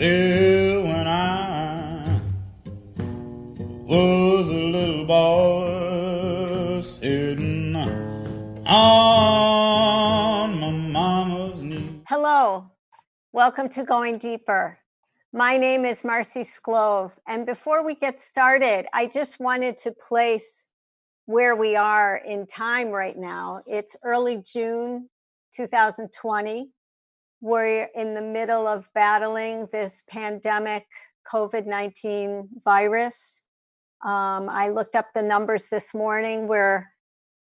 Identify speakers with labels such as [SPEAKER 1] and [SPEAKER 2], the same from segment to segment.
[SPEAKER 1] Well, when I was a little boy sitting on my mama's knee.
[SPEAKER 2] Hello, welcome to Going Deeper. My name is Marcy Sklove, and before we get started, I just wanted to place where we are in time right now. It's early June 2020. We're in the middle of battling this pandemic COVID 19 virus. Um, I looked up the numbers this morning. We're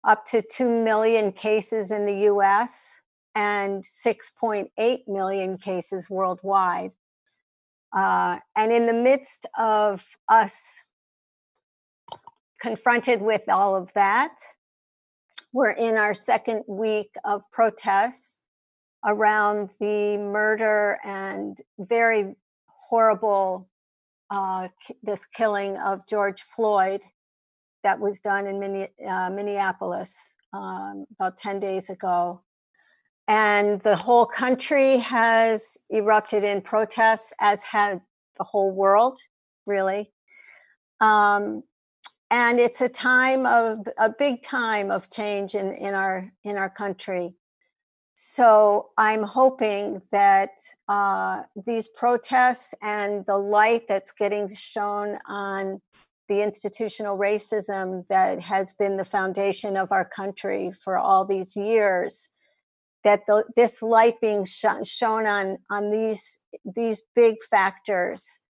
[SPEAKER 2] up to 2 million cases in the US and 6.8 million cases worldwide. Uh, and in the midst of us confronted with all of that, we're in our second week of protests around the murder and very horrible uh, this killing of George Floyd that was done in uh, Minneapolis um, about 10 days ago. And the whole country has erupted in protests, as had the whole world, really. Um, and it's a time of a big time of change in, in our in our country. So I'm hoping that uh, these protests and the light that's getting shown on the institutional racism that has been the foundation of our country for all these years, that the, this light being sh- shown on on these these big factors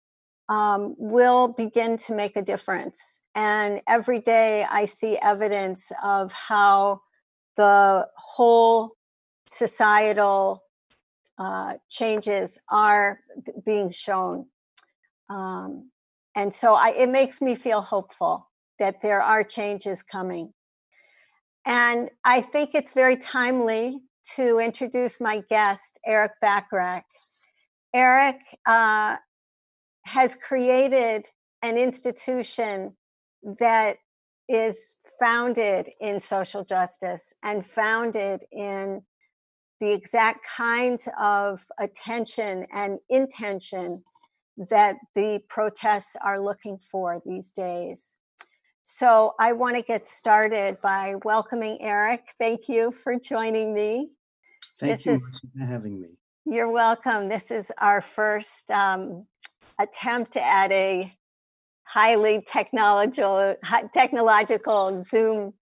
[SPEAKER 2] um, will begin to make a difference. And every day I see evidence of how the whole societal uh, changes are being shown. Um, and so I, it makes me feel hopeful that there are changes coming. And I think it's very timely to introduce my guest, Eric Bachrach. Eric uh, has created an institution that is founded in social justice and founded in the exact kinds of attention and intention that the protests are looking for these days. So I want to get started by welcoming Eric. Thank you for joining me.
[SPEAKER 3] Thank this you is, for having me.
[SPEAKER 2] You're welcome. This is our first um, attempt at a highly technological, technological Zoom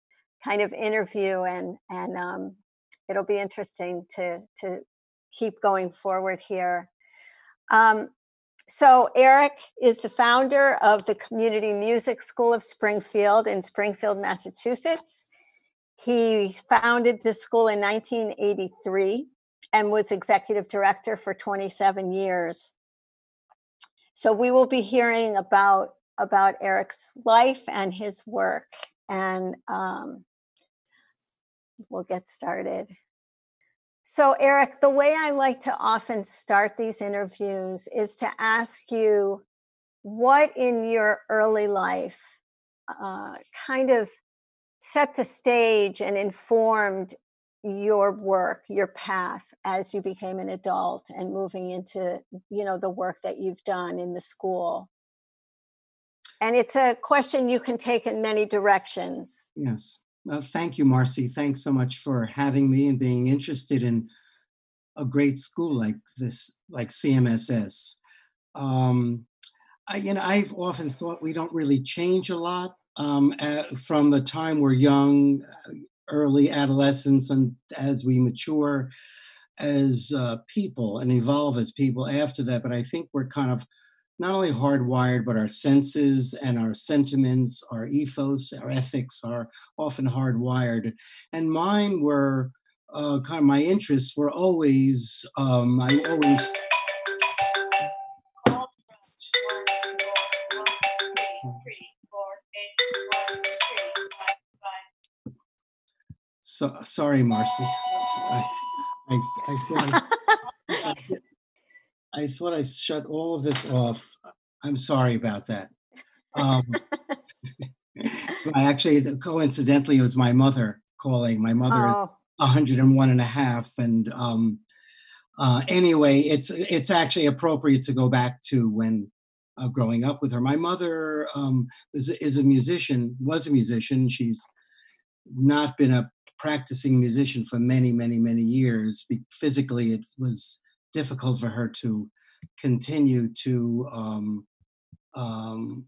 [SPEAKER 2] kind of interview, and and um, it'll be interesting to to keep going forward here. Um, so Eric is the founder of the Community Music School of Springfield in Springfield, Massachusetts. He founded this school in 1983 and was executive director for 27 years. So we will be hearing about about Eric's life and his work, and um, we'll get started. So, Eric, the way I like to often start these interviews is to ask you what in your early life uh, kind of set the stage and informed your work your path as you became an adult and moving into you know the work that you've done in the school. And it's a question you can take in many directions.
[SPEAKER 3] Yes well, thank you, Marcy. Thanks so much for having me and being interested in a great school like this, like CMSS. Um, I, you know, I've often thought we don't really change a lot um, at, from the time we're young, early adolescence, and as we mature as uh, people and evolve as people after that. But I think we're kind of not only hardwired, but our senses and our sentiments, our ethos, our ethics are often hardwired. And mine were uh, kind of my interests were always, um, I always. So, sorry, Marcy. I, I, I thought I thought I shut all of this off. I'm sorry about that. Um, so I actually, coincidentally, it was my mother calling. My mother, oh. 101 and a half, and um, uh, anyway, it's it's actually appropriate to go back to when uh, growing up with her. My mother um, is is a musician, was a musician. She's not been a practicing musician for many, many, many years. Physically, it was difficult for her to continue to um, um,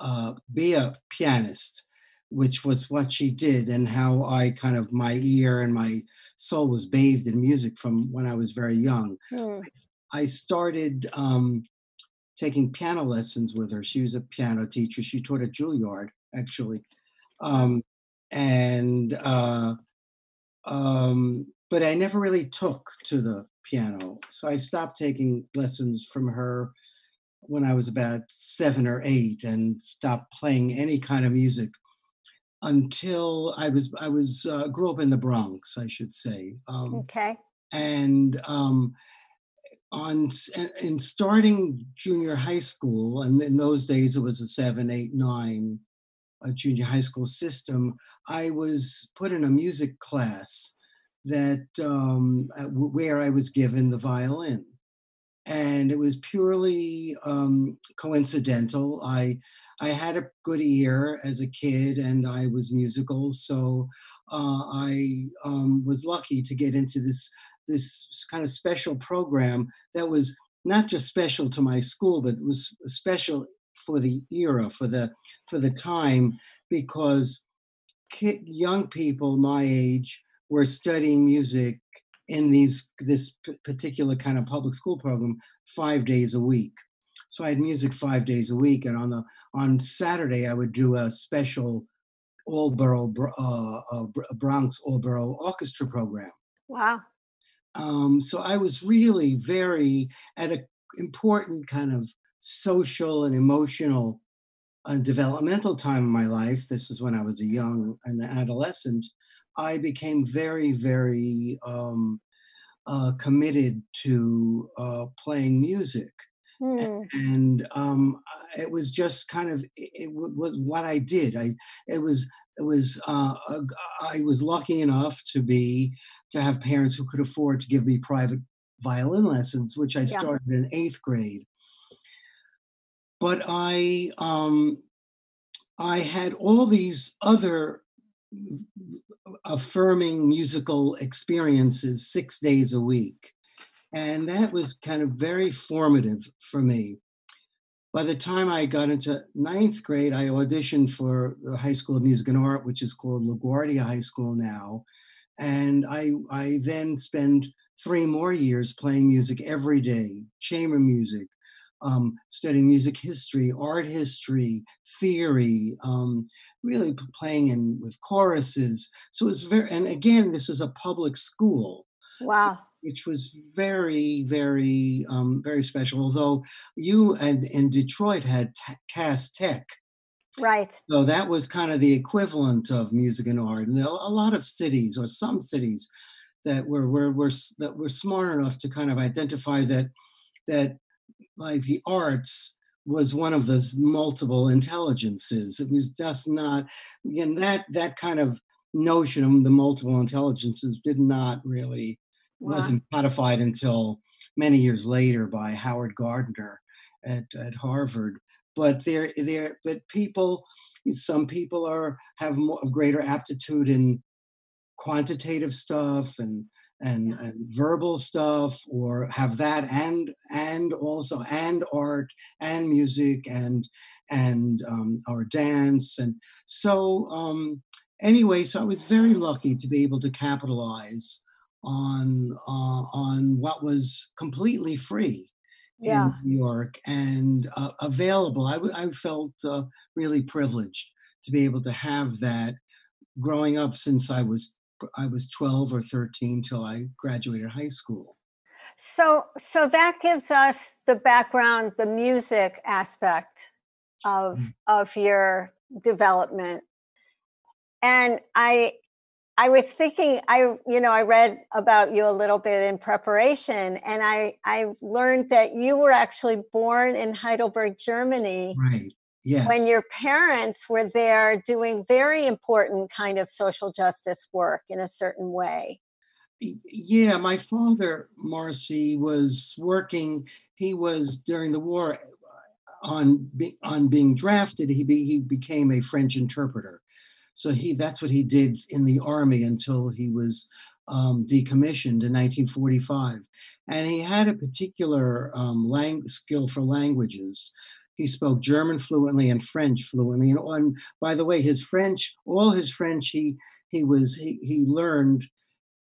[SPEAKER 3] uh, be a pianist, which was what she did, and how I kind of my ear and my soul was bathed in music from when I was very young. Mm. I started um, taking piano lessons with her. She was a piano teacher. She taught at Juilliard, actually. Um, and uh, um, but I never really took to the piano. So I stopped taking lessons from her when I was about seven or eight and stopped playing any kind of music until I was I was uh, grew up in the Bronx, I should say.
[SPEAKER 2] Um, okay.
[SPEAKER 3] And um, on in starting junior high school, and in those days it was a seven, eight, nine a junior high school system, I was put in a music class that um, where I was given the violin, and it was purely um, coincidental. I I had a good ear as a kid, and I was musical, so uh, I um, was lucky to get into this this kind of special program that was not just special to my school, but was special for the era, for the for the time, because young people my age were studying music in these this particular kind of public school program five days a week. So I had music five days a week, and on the on Saturday I would do a special all borough uh, uh, Bronx all borough orchestra program.
[SPEAKER 2] Wow.
[SPEAKER 3] Um, so I was really very at an important kind of social and emotional and developmental time in my life, this is when I was a young an adolescent, I became very, very um, uh, committed to uh, playing music. Mm. And um, it was just kind of it, was what I did. I it was it was uh, I was lucky enough to be to have parents who could afford to give me private violin lessons, which I yeah. started in eighth grade but I um, I had all these other affirming musical experiences six days a week, and that was kind of very formative for me. By the time I got into ninth grade, I auditioned for the High School of Music and Art, which is called LaGuardia High School now, and I I then spent three more years playing music every day, chamber music, um, studying music history, art history, theory, um, really playing in with choruses. So it was very, and again, this was a public school.
[SPEAKER 2] Wow.
[SPEAKER 3] Which was very, very, um, very special. Although you and in Detroit had t- Cass Tech.
[SPEAKER 2] Right.
[SPEAKER 3] So that was kind of the equivalent of music and art. And there a lot of cities, or some cities, that were, were, were that were smart enough to kind of identify that that like the arts was one of those multiple intelligences. It was just not, again, that that kind of notion of the multiple intelligences did not really wow. wasn't codified until many years later by Howard Gardner at, at Harvard. But there, there, but people, some people are have more, greater aptitude in quantitative stuff and and, and, verbal stuff or have that and and also and art and music and and um, or dance and so um, anyway so i was very lucky to be able to capitalize on uh, on what was completely free yeah. in new york and uh, available I, w- I felt uh, really privileged to be able to have that growing up since i was I was 12 or 13 till I graduated high school.
[SPEAKER 2] So, so that gives us the background, the music aspect of mm. of your development. And I, I was thinking, I you know, I read about you a little bit in preparation, and I I learned that you were actually born in Heidelberg, Germany.
[SPEAKER 3] Right. Yes.
[SPEAKER 2] When your parents were there doing very important kind of social justice work in a certain way.
[SPEAKER 3] Yeah, my father, Marcy, was working. He was during the war on be, on being drafted. He be, he became a French interpreter. So he that's what he did in the army until he was um, decommissioned in 1945. And he had a particular um, lang- skill for languages. He spoke German fluently and French fluently. And on, by the way, his French, all his French, he he was he, he learned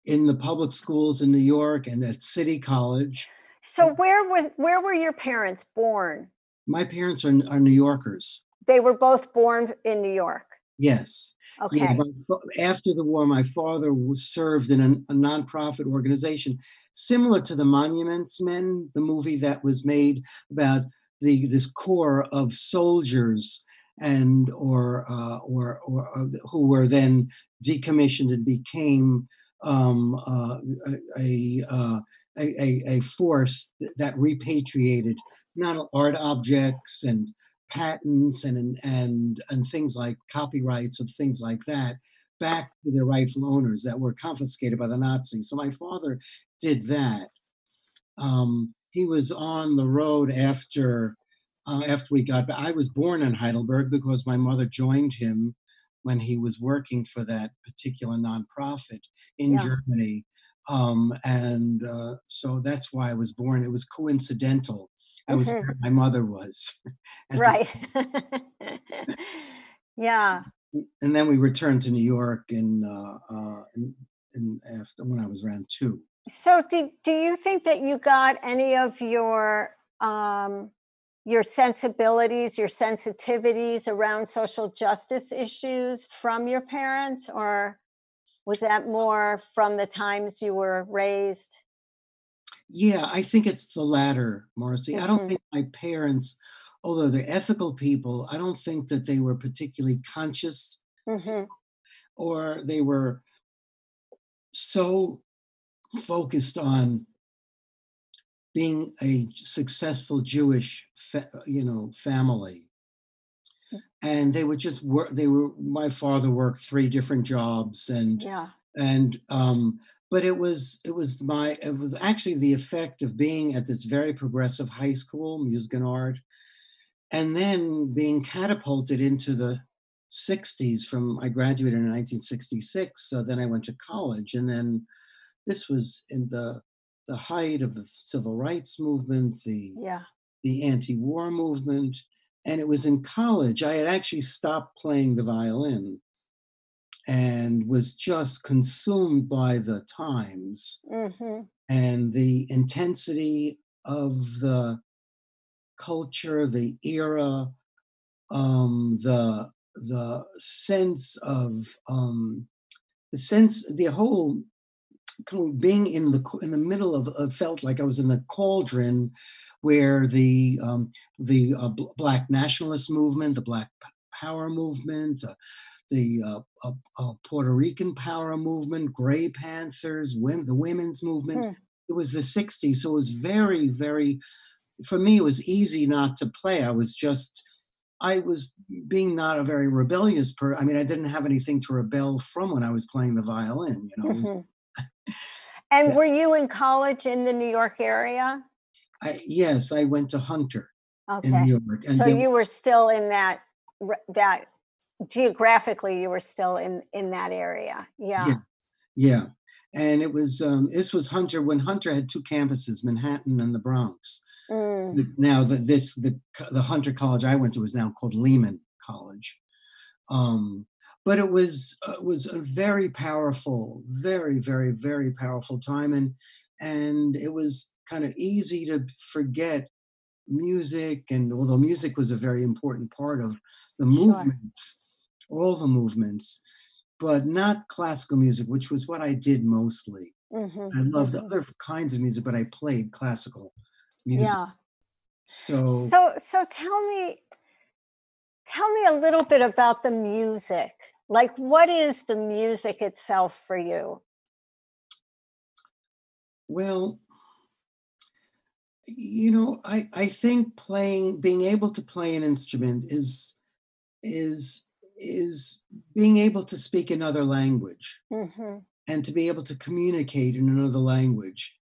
[SPEAKER 3] in the public schools in New York and at City College.
[SPEAKER 2] So where was where were your parents born?
[SPEAKER 3] My parents are, are New Yorkers.
[SPEAKER 2] They were both born in New York.
[SPEAKER 3] Yes.
[SPEAKER 2] Okay.
[SPEAKER 3] Yeah, after the war, my father was served in an, a nonprofit organization similar to the Monuments Men, the movie that was made about the this corps of soldiers and or uh, or, or or who were then decommissioned and became um, uh, a, a, uh, a a a force that repatriated not art objects and patents and and and things like copyrights of things like that back to their rightful owners that were confiscated by the Nazis. So my father did that. Um, he was on the road after uh, after we got back. I was born in Heidelberg because my mother joined him when he was working for that particular nonprofit in
[SPEAKER 2] Yeah.
[SPEAKER 3] Germany. Um, and uh, so that's why I was born. It was coincidental. I was
[SPEAKER 2] Mhm.
[SPEAKER 3] where my mother was.
[SPEAKER 2] Right. yeah.
[SPEAKER 3] and then we returned to New York in, uh, uh, in, in after when I was around two.
[SPEAKER 2] So do, do you think that you got any of your um, your sensibilities, your sensitivities around social justice issues from your parents, or was that more from the times you were raised?
[SPEAKER 3] Yeah, I think it's the latter, Marcy. I don't
[SPEAKER 2] Mhm.
[SPEAKER 3] think my parents, although they're ethical people, I don't think that they were particularly conscious
[SPEAKER 2] hmm
[SPEAKER 3] or they were so focused on being a successful Jewish, fa- you know, family. And they would just work. They were. My father worked three different jobs, and
[SPEAKER 2] Yeah.
[SPEAKER 3] and um, but it was it was my it was actually the effect of being at this very progressive high school, music and art, and then being catapulted into the 60s from I graduated in 1966. So then I went to college, and then this was in the the height of the civil rights movement, the
[SPEAKER 2] Yeah.
[SPEAKER 3] the anti-war movement, and it was in college. I had actually stopped playing the violin and was just consumed by the times
[SPEAKER 2] hmm
[SPEAKER 3] and the intensity of the culture, the era, um, the the sense of um, the sense, the whole being in the in the middle of, of felt like I was in the cauldron, where the um, the uh, bl- Black nationalist movement, the Black p- Power movement, the the uh, uh, uh, Puerto Rican Power movement, Gray Panthers, the women's movement.
[SPEAKER 2] Hmm.
[SPEAKER 3] It was the '60s, so it was very, very. For me, it was easy not to play. I was just. I was being not a very rebellious person. I mean, I didn't have anything to rebel from when I was playing the violin. You know,
[SPEAKER 2] Mhm. And
[SPEAKER 3] Yeah.
[SPEAKER 2] were you in college in the New York area?
[SPEAKER 3] I, yes, I went to Hunter in New York,
[SPEAKER 2] So
[SPEAKER 3] then-
[SPEAKER 2] you were still in that that geographically you were still in in that area. Yeah.
[SPEAKER 3] Yeah. yeah, and it was um, this was Hunter when Hunter had two campuses, Manhattan and the Bronx.
[SPEAKER 2] Mm,
[SPEAKER 3] Now the, this the the Hunter College I went to was now called Lehman College, um, but it was uh, was a very powerful, very very very powerful time, and and it was kind of easy to forget music, and although music was a very important part of the
[SPEAKER 2] Sure.
[SPEAKER 3] movements, all the movements, but not classical music, which was what I did mostly.
[SPEAKER 2] mhm,
[SPEAKER 3] I loved
[SPEAKER 2] mhm.
[SPEAKER 3] other kinds of music, but I played classical music.
[SPEAKER 2] Yeah.
[SPEAKER 3] So,
[SPEAKER 2] So so tell me tell me a little bit about the music. Like what is the music itself for you?
[SPEAKER 3] well, you know, I I think playing, being able to play an instrument is is is being able to speak another language.
[SPEAKER 2] Mhm,
[SPEAKER 3] and to be able to communicate in another language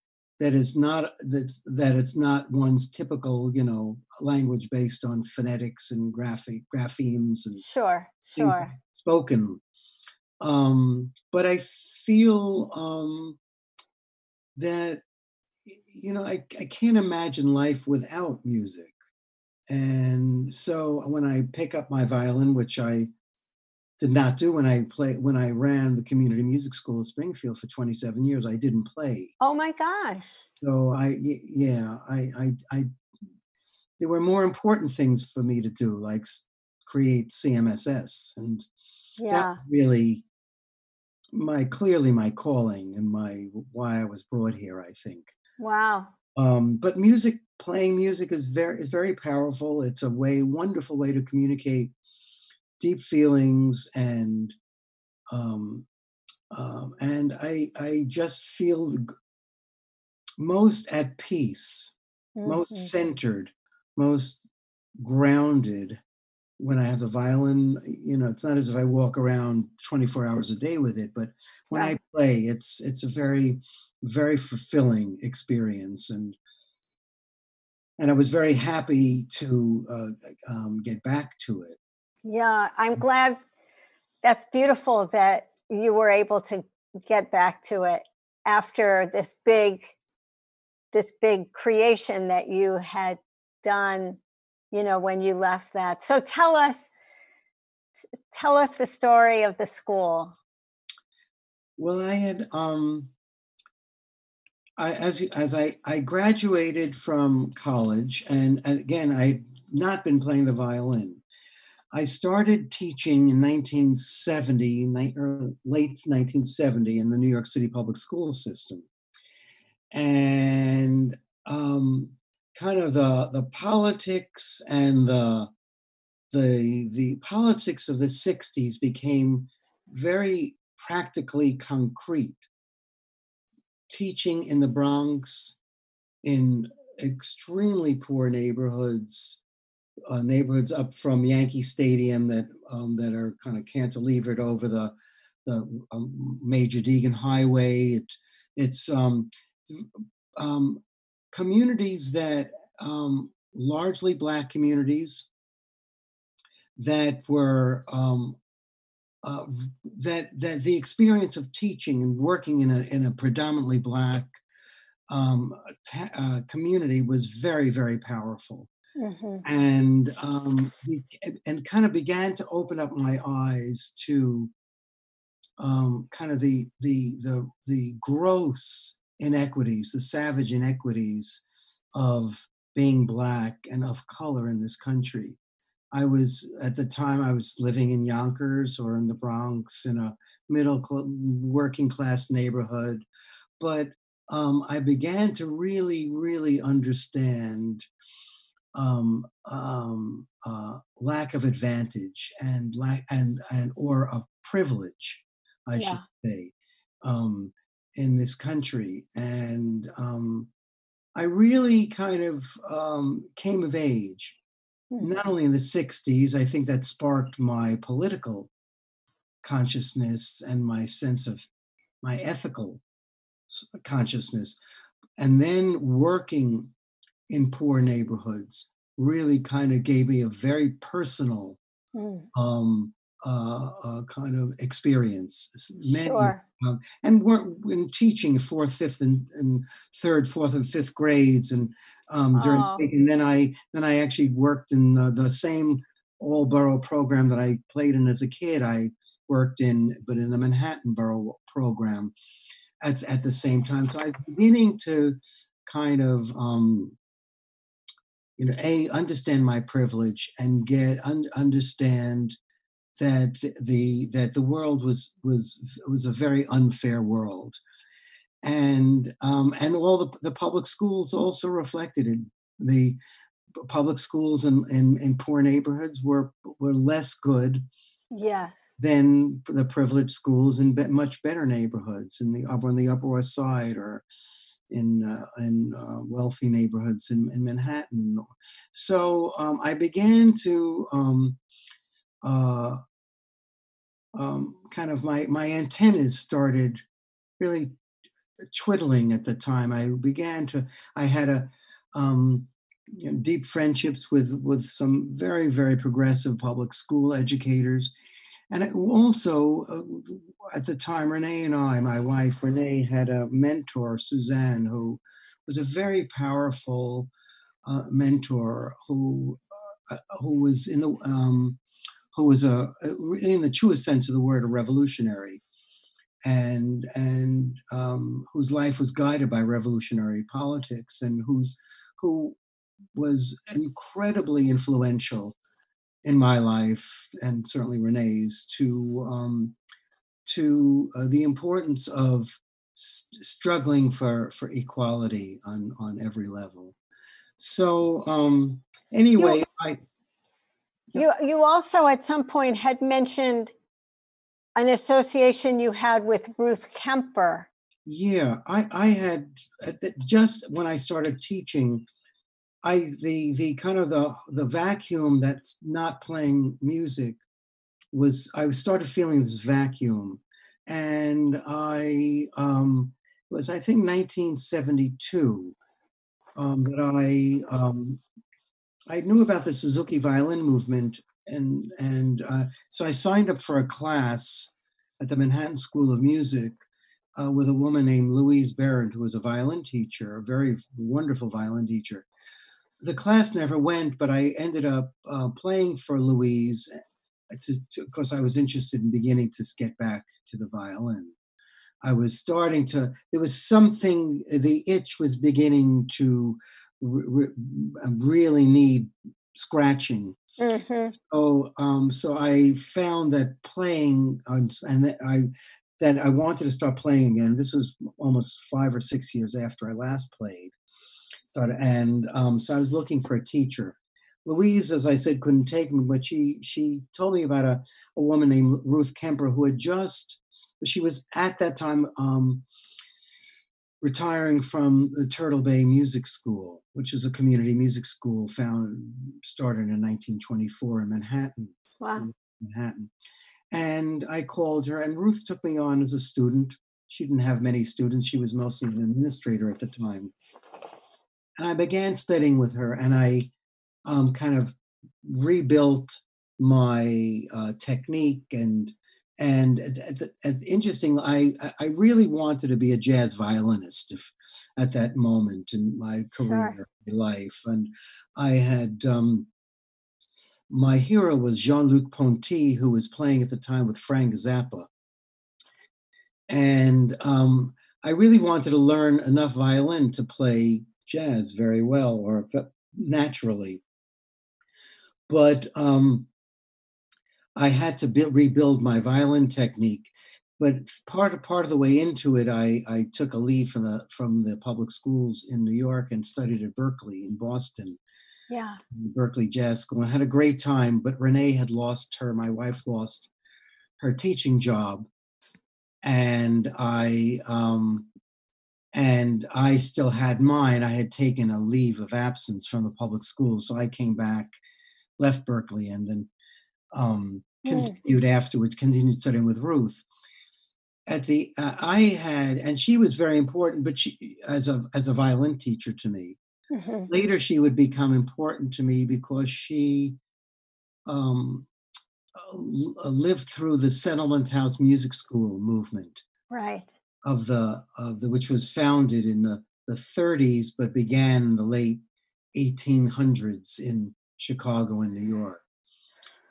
[SPEAKER 3] that is not that's that it's not one's typical you know language based on phonetics and graphic graphemes and
[SPEAKER 2] Sure, sure.
[SPEAKER 3] spoken um but i feel um that you know I, I can't imagine life without music and so when i pick up my violin which i did not do when i play when i ran the community music school at springfield for 27 years i didn't play
[SPEAKER 2] Oh my gosh.
[SPEAKER 3] so I yeah i i, I there were more important things for me to do like create cmss and
[SPEAKER 2] Yeah.
[SPEAKER 3] really my clearly my calling and my why I was brought here. I think.
[SPEAKER 2] Wow.
[SPEAKER 3] Um, but music, playing music is very is very powerful. It's a way, wonderful way to communicate deep feelings and um, um, and I I just feel most at peace, most
[SPEAKER 2] Mhm.
[SPEAKER 3] centered, most grounded when I have the violin. You know, it's not as if I walk around 24 hours a day with it, but when I play, it's it's a very very fulfilling experience, and and I was very happy to uh, um, get back to it.
[SPEAKER 2] Yeah, I'm glad. That's beautiful that you were able to get back to it after this big, this big creation that you had done. You know, when you left that. So tell us, tell us the story of the school.
[SPEAKER 3] Well, I had um, I as as I I graduated from college, and, and again I had not been playing the violin. I started teaching in 1970, late 1970, in the New York City public school system, and um, kind of the the politics and the the the politics of the 60s became very practically concrete. Teaching in the Bronx in extremely poor neighborhoods, uh, neighborhoods up from Yankee Stadium that um, that are kind of cantilevered over the the um, Major Deegan Highway. It, it's um, um, communities that um, largely black communities that were um, uh, that that the experience of teaching and working in a in a predominantly black um, ta- uh, community was very very powerful
[SPEAKER 2] Mhm.
[SPEAKER 3] and um, and kind of began to open up my eyes to um, kind of the the the the gross inequities, the savage inequities of being black and of color in this country. I was at the time I was living in Yonkers or in the Bronx in a middle cl- working class neighborhood, but um, I began to really really understand um, um, uh, lack of advantage and lack and and or a privilege, I should say, um, in this country. And um, I really kind of um, came of age,
[SPEAKER 2] Mhm.
[SPEAKER 3] not only in the '60s. I think that sparked my political consciousness and my sense of my ethical consciousness, and then working in poor neighborhoods really kind of gave me a very personal
[SPEAKER 2] Mm.
[SPEAKER 3] um, uh, uh, kind of experience. Many,
[SPEAKER 2] Sure.
[SPEAKER 3] um, and we're in teaching fourth, fifth, and, and third, fourth, and fifth grades, and um, during
[SPEAKER 2] Oh.
[SPEAKER 3] and then I then I actually worked in uh, the same all borough program that I played in as a kid. I worked in, but in the Manhattan Borough program at at the same time. So I was beginning to kind of um, you know a understand my privilege and get un- understand that the, the that the world was was was a very unfair world and um and all the, the public schools also reflected it the public schools in, in in poor neighborhoods were were less good
[SPEAKER 2] Yes.
[SPEAKER 3] than the privileged schools in be- much better neighborhoods in the upper on the upper west side or in uh, in uh, wealthy neighborhoods in, in Manhattan. So um, I began to um, uh, um, kind of my my antennas started really twiddling at the time. I began to, I had a um, deep friendships with with some very very progressive public school educators, and also uh, at the time, Renee and I, my wife Renee, had a mentor, Suzanne, who was a very powerful uh, mentor who uh, who was in the um, who was a in the truest sense of the word a revolutionary. And and um, whose life was guided by revolutionary politics and whose who was incredibly influential in my life and certainly Renee's to um, to uh, the importance of st- struggling for for equality on on every level. So um, anyway,
[SPEAKER 2] You-
[SPEAKER 3] I
[SPEAKER 2] You you also at some point had mentioned an association you had with Ruth Kemper.
[SPEAKER 3] Yeah, I I had just when I started teaching, I the the kind of the the vacuum that's not playing music was I started feeling this vacuum, and I um was I think 1972 um, that I um I knew about the Suzuki violin movement, and and uh, so I signed up for a class at the Manhattan School of Music uh, with a woman named Louise Barrett, who was a violin teacher, a very wonderful violin teacher. The class never went, but I ended up uh, playing for Louise. uh, To, to, of course, I was interested in beginning to get back to the violin. I was starting to. There was something. The itch was beginning to re- re- really need scratching
[SPEAKER 2] Mhm.
[SPEAKER 3] so um so i found that playing on, and that i that i wanted to start playing again this was almost five or six years after i last played started and um so i was looking for a teacher louise as i said couldn't take me but she she told me about a, a woman named ruth kemper who had just she was at that time um retiring from the Turtle Bay Music School, which is a community music school found started in 1924 in Manhattan.
[SPEAKER 2] Wow.
[SPEAKER 3] Manhattan. And I called her, and Ruth took me on as a student. She didn't have many students, she was mostly an administrator at the time. And I began studying with her, and I um, kind of rebuilt my uh, technique and and at- at the- interesting I, I- really wanted to be a jazz violinist if, at that moment in my
[SPEAKER 2] Sure.
[SPEAKER 3] career life and i had um, my hero was Jean-Luc Ponty, who was playing at the time with Frank Zappa. And um, I really wanted to learn enough violin to play jazz very well or naturally. But um, I had to build, rebuild my violin technique. But part of part of the way into it, I, I took a leave from the from the public schools in New York and studied at Berklee in Boston
[SPEAKER 2] Yeah.
[SPEAKER 3] Berklee Jazz School and had a great time. But Renee had lost her, my wife lost her teaching job, and I um, and I still had mine. I had taken a leave of absence from the public schools, so I came back, left Berklee, and then um,
[SPEAKER 2] Mm.
[SPEAKER 3] continued afterwards. Continued studying with Ruth. At the uh, I had, and she was very important, but she as a as a violin teacher to me
[SPEAKER 2] Mhm.
[SPEAKER 3] later she would become important to me because she um, uh, lived through the settlement house music school movement
[SPEAKER 2] Right.
[SPEAKER 3] Of the of the which was founded in the, the 30s but began in the late 1800s in Chicago and New York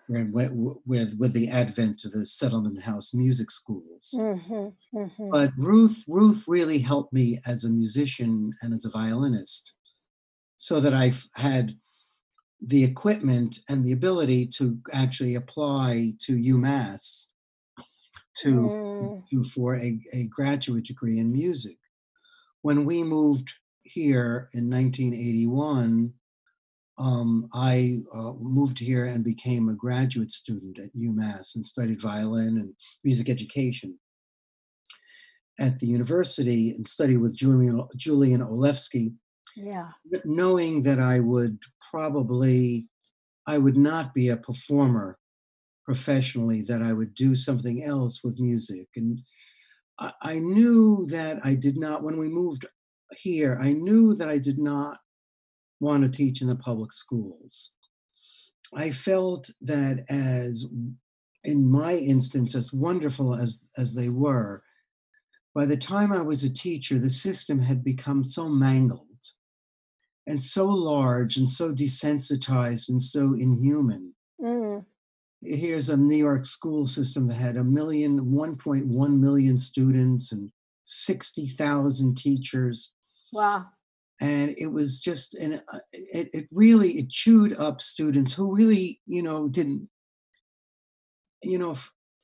[SPEAKER 3] where- with with the advent of the settlement house music schools
[SPEAKER 2] Mhm. Mhm.
[SPEAKER 3] but Ruth Ruth really helped me as a musician and as a violinist so that I had the equipment and the ability to actually apply to UMass to,
[SPEAKER 2] Mm.
[SPEAKER 3] to for a, a graduate degree in music. When we moved here in 1981, um, I uh, moved here and became a graduate student at UMass and studied violin and music education at the university and studied with Julian Julian Olevsky,
[SPEAKER 2] Yeah.
[SPEAKER 3] but knowing that I would probably I would not be a performer professionally, that I would do something else with music. And I, I knew that I did not, when we moved here, I knew that I did not want to teach in the public schools. I felt that as in my instance, as wonderful as, as they were, by the time I was a teacher, the system had become so mangled and so large and so desensitized and so inhuman. Here's a New York school system that had a million, 1.1 million students and 60,000 teachers.
[SPEAKER 2] Wow.
[SPEAKER 3] And it was just, and uh, it, it really, it chewed up students who really, you know, didn't, you know,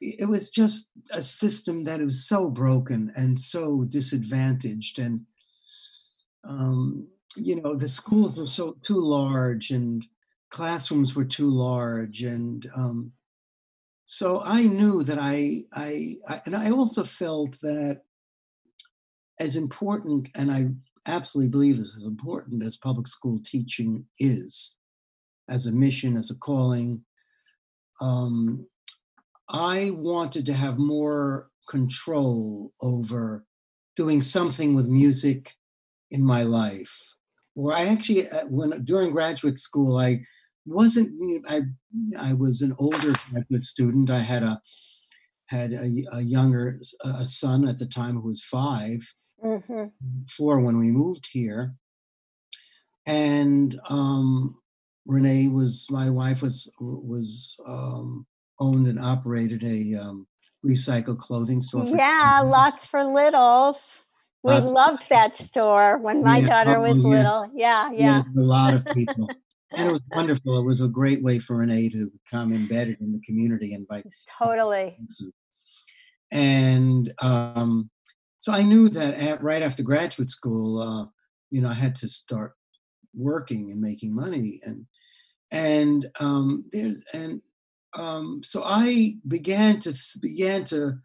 [SPEAKER 3] it was just a system that was so broken and so disadvantaged and um, you know the schools were so too large and classrooms were too large and um, so i knew that I, I i and i also felt that as important and i absolutely believe this is important as public school teaching is as a mission as a calling um, i wanted to have more control over doing something with music in my life or I actually uh, when during graduate school I wasn't I I was an older graduate student. I had a had a, a younger a son at the time who was 5
[SPEAKER 2] hmm
[SPEAKER 3] four when we moved here, and um, Renee was my wife was was um, owned and operated a um, recycled clothing store.
[SPEAKER 2] Yeah, lots for littles. We
[SPEAKER 3] Lots-
[SPEAKER 2] loved that store when my
[SPEAKER 3] Yeah,
[SPEAKER 2] daughter
[SPEAKER 3] oh,
[SPEAKER 2] was
[SPEAKER 3] yeah.
[SPEAKER 2] little. Yeah, yeah.
[SPEAKER 3] a lot of people. and it was wonderful. It was a great way for Renee to become embedded in the community and by
[SPEAKER 2] Totally.
[SPEAKER 3] and um, so I knew that at, right after graduate school, uh, you know, I had to start working and making money, and and um, there's and um, so I began to th- began to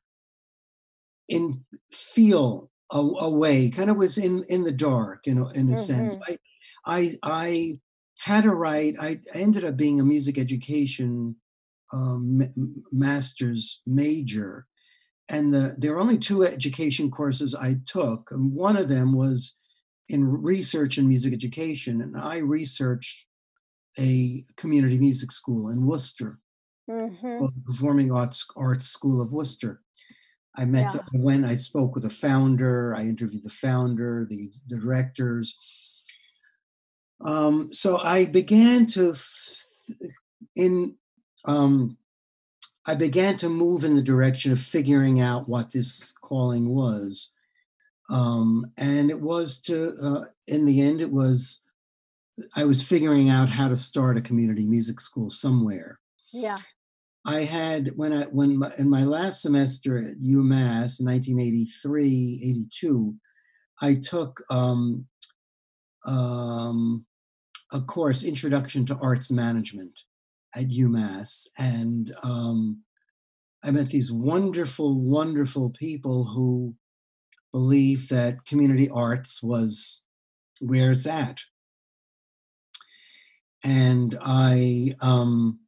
[SPEAKER 3] in feel a, a way, kind of was in in the dark, you know, in a sense. I I I had to write. I ended up being a music education um, master's major, and the, there were only two education courses I took, and one of them was in research and music education, and I researched a community music school in Worcester,
[SPEAKER 2] hmm
[SPEAKER 3] the Performing Arts Arts School of Worcester. I met,
[SPEAKER 2] Yeah.
[SPEAKER 3] the, when I spoke with the founder, I interviewed the founder, the, the directors. Um, so I began to, in, um, I began to move in the direction of figuring out what this calling was. Um, and it was to, uh, in the end, it was, I was figuring out how to start a community music school somewhere.
[SPEAKER 2] Yeah.
[SPEAKER 3] I had when I when my, in my last semester at UMass in 1983 82, I took um, um, a course Introduction to Arts Management at UMass, and um, I met these wonderful, wonderful people who believe that community arts was where it's at, and I. Um,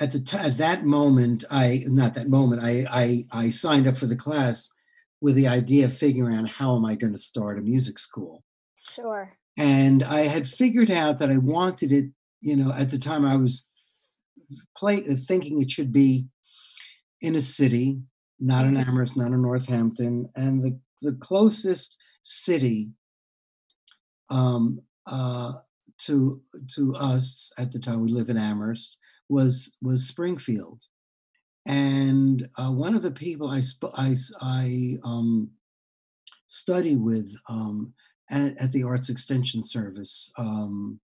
[SPEAKER 3] at the t- at that moment i not that moment I, I i signed up for the class with the idea of figuring out how am i going to start a music school
[SPEAKER 2] Sure.
[SPEAKER 3] And i had figured out that i wanted it you know at the time i was play, thinking it should be in a city not in
[SPEAKER 2] Mhm.
[SPEAKER 3] amherst not in northampton and the the closest city um uh to to us at the time we live in amherst was was Springfield, and uh, one of the people I sp- I I, um, studied with um, at, at the Arts Extension Service, um,